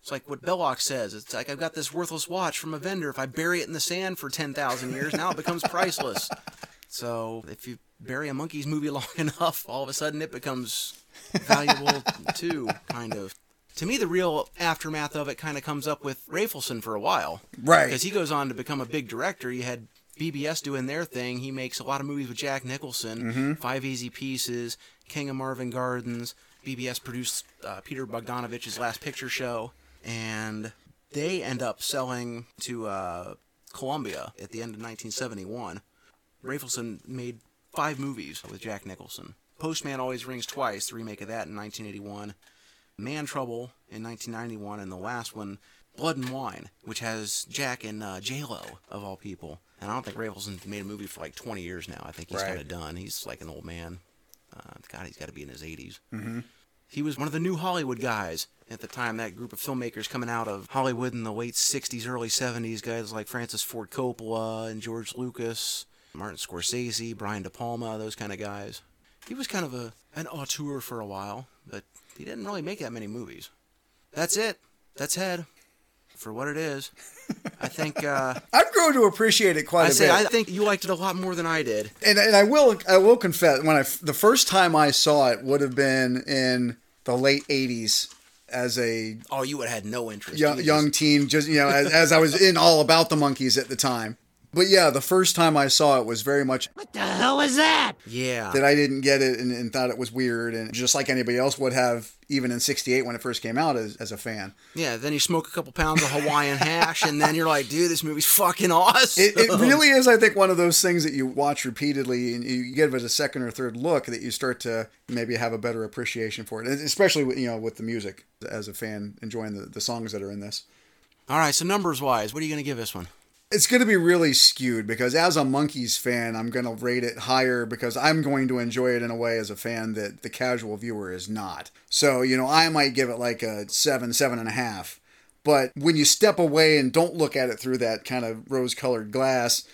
It's like what Belloc says. It's like, I've got this worthless watch from a vendor. If I bury it in the sand for 10,000 years, now it becomes priceless. So if you bury a Monkees movie long enough, all of a sudden it becomes valuable too, kind of. To me, the real aftermath of it kind of comes up with Rafelson for a while. Right. Because he goes on to become a big director. You had BBS doing their thing. He makes a lot of movies with Jack Nicholson. Mhm. Five Easy Pieces, King of Marvin Gardens. BBS produced uh, Peter Bogdanovich's Last Picture Show, and they end up selling to uh, Columbia at the end of 1971. Rafelson made five movies with Jack Nicholson. Postman Always Rings Twice, the remake of that in 1981. Man Trouble in 1991, and the last one, Blood and Wine, which has Jack and uh, J Lo of all people. And I don't think Rafelson's made a movie for like 20 years now. I think he's Right. kind of done. He's like an old man. Uh, God, he's got to be in his 80s. Mm-hmm. He was one of the new Hollywood guys at the time. That group of filmmakers coming out of Hollywood in the late '60s, early '70s, guys like Francis Ford Coppola and George Lucas, Martin Scorsese, Brian De Palma, those kind of guys. He was kind of a an auteur for a while, he didn't really make that many movies. That's it. That's Head. For what it is, I think. Uh, I've grown to appreciate it quite I a say bit. I think you liked it a lot more than I did. and, and I will I will confess when I the first time I saw it would have been in the late '80s as a Oh, you would have had no interest. young, young teen, just you know, as, as I was in all about the Monkees at the time. But yeah, the first time I saw it was very much What the hell was that? Yeah. that I didn't get it and, and thought it was weird, and just like anybody else would have, even in '68 when it first came out as, as a fan. Yeah, then you smoke a couple pounds of Hawaiian hash, and then you're like, dude, this movie's fucking awesome. It, it really is, I think, one of those things that you watch repeatedly and you give it a second or third look that you start to maybe have a better appreciation for it, and especially with, you know with the music as a fan enjoying the, the songs that are in this. All right, so numbers wise, what are you going to give this one? It's going to be really skewed because as a Monkees fan, I'm going to rate it higher because I'm going to enjoy it in a way as a fan that the casual viewer is not. So, you know, I might give it like a seven, seven and a half. But when you step away and don't look at it through that kind of rose colored glass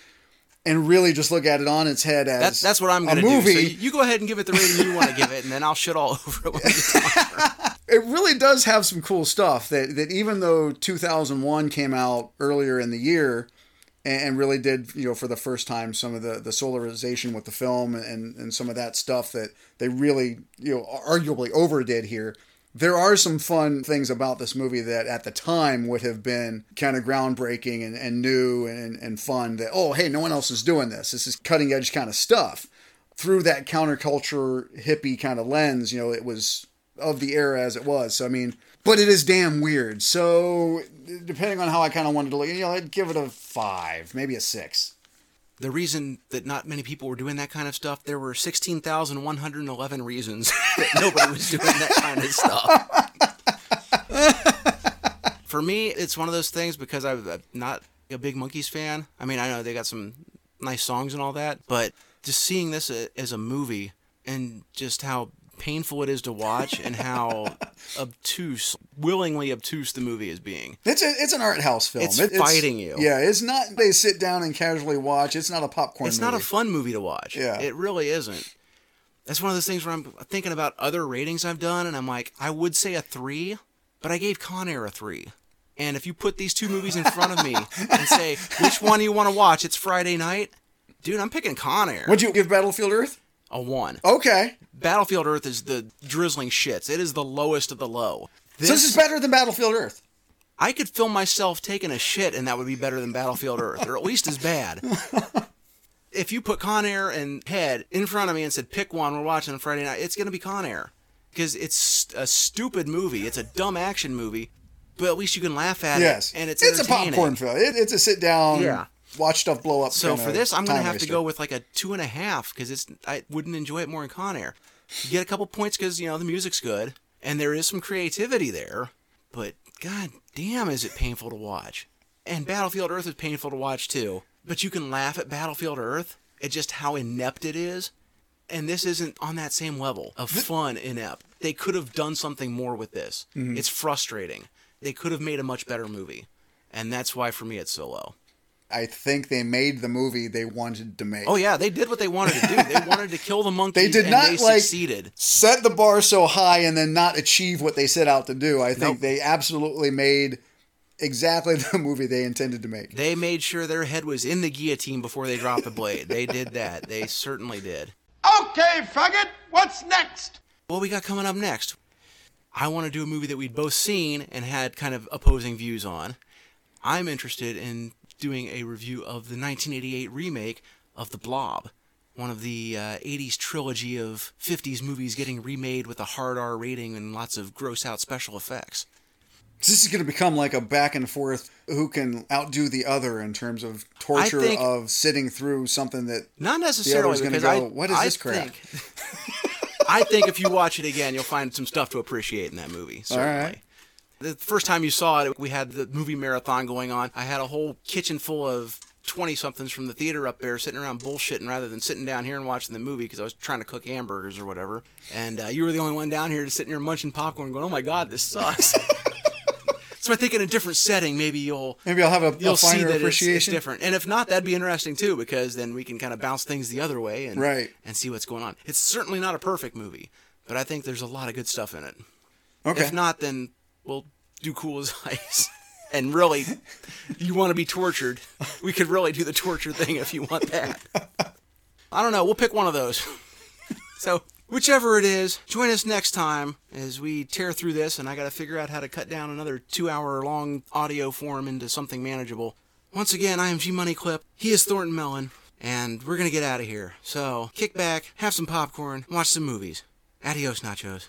and really just look at it on its head as That's that's what I'm a going to do. movie, So you go ahead and give it the rating you want to give it, and then I'll shit all over it. When we it. it really does have some cool stuff that, that even though 2001 came out earlier in the year and, really did you know for the first time some of the the solarization with the film and and some of that stuff that they really you know arguably overdid here. There are some fun things about this movie that at the time would have been kind of groundbreaking and, and new and, and fun that oh hey no one else is doing this. This is cutting edge kind of stuff. Through that counterculture hippie kind of lens you know it was of the era as it was. So i mean but it is damn weird so depending on how i kind of wanted to look you know i'd give it a five maybe a six the reason that not many people were doing that kind of stuff, there were 16,111 reasons that nobody was doing that kind of stuff. For me, it's one of those things because I'm uh, not a big Monkees fan. I mean, I know they got some nice songs and all that, but just seeing this as a movie and just how painful it is to watch and how obtuse, willingly obtuse the movie is being. it's a, it's an art house film It's It- fighting you. yeah it's not they sit down and casually watch it's not a popcorn It's movie. not a fun movie to watch. Yeah. It really isn't. That's one of those things where I'm thinking about other ratings I've done, and I'm like, I would say a three, but I gave Con Air a three. And if you put these two movies in front of me and say, which one do you want to watch? It's Friday night. Dude, I'm picking Con Air. would you give battlefield earth A one. okay Battlefield Earth is the drizzling shits. It is the lowest of the low. so this is better than battlefield earth I could film myself taking a shit, and that would be better than Battlefield Earth, or at least as bad. if you put Con Air and Head in front of me and said, pick one, we're watching on Friday night, it's going to be Con Air. Because it's a stupid movie. It's a dumb action movie, but at least you can laugh at yes it, and it's it's a popcorn film it, it's a sit down Yeah. Watch stuff blow up So for this, I'm going to time have to go with like a two and a half because it's I wouldn't enjoy it more in Con Air. You get a couple points because, you know, the music's good and there is some creativity there, but god damn, is it painful to watch. And Battlefield Earth is painful to watch too. But you can laugh at Battlefield Earth at just how inept it is. And this isn't on that same level of fun inept. They could have done something more with this. Mhm. It's frustrating. They could have made a much better movie. And that's why for me it's so low. I think they made the movie they wanted to make. Oh yeah, they did what they wanted to do. They wanted to kill the Monkees They did and not they like succeeded. set the bar so high and then not achieve what they set out to do. I think Nope. they absolutely made exactly the movie they intended to make. They made sure their head was in the guillotine before they dropped the blade. They did that. They certainly did. Okay, faggot, what's next? What we got coming up next? I want to do a movie that we'd both seen and had kind of opposing views on. I'm interested in doing a review of the 1988 remake of The Blob, one of the uh, 80s trilogy of 50s movies getting remade with a hard R rating and lots of gross out special effects. This is going to become like a back and forth who can outdo the other in terms of torture of sitting through something that Not the necessarily other's going to go, I, what is I this crap? Think, I think if you watch it again, you'll find some stuff to appreciate in that movie. All Certainly. right. The first time you saw it, we had the movie marathon going on. I had a whole kitchen full of 20 somethings from the theater up there sitting around bullshitting rather than sitting down here and watching the movie because I was trying to cook hamburgers or whatever. And uh, you were the only one down here just sitting here munching popcorn going, oh my God, this sucks. so I think in a different setting, maybe you'll Maybe I'll have a- a you'll see finer that it's- It's, different. And if not, that'd be interesting too because then we can kind of bounce things the other way and Right. and see what's going on. It's certainly not a perfect movie, but I think there's a lot of good stuff in it. Okay. If not, then we'll do cool as ice. And really, you want to be tortured, we could really do the torture thing if you want that. I don't know. We'll pick one of those. so, whichever it is, join us next time as we tear through this, and I got to figure out how to cut down another two hour long audio form into something manageable. Once again, I am G Money Clip. He is Thornton Mellon, and we're going to get out of here. So, kick back, have some popcorn, watch some movies. Adios, nachos.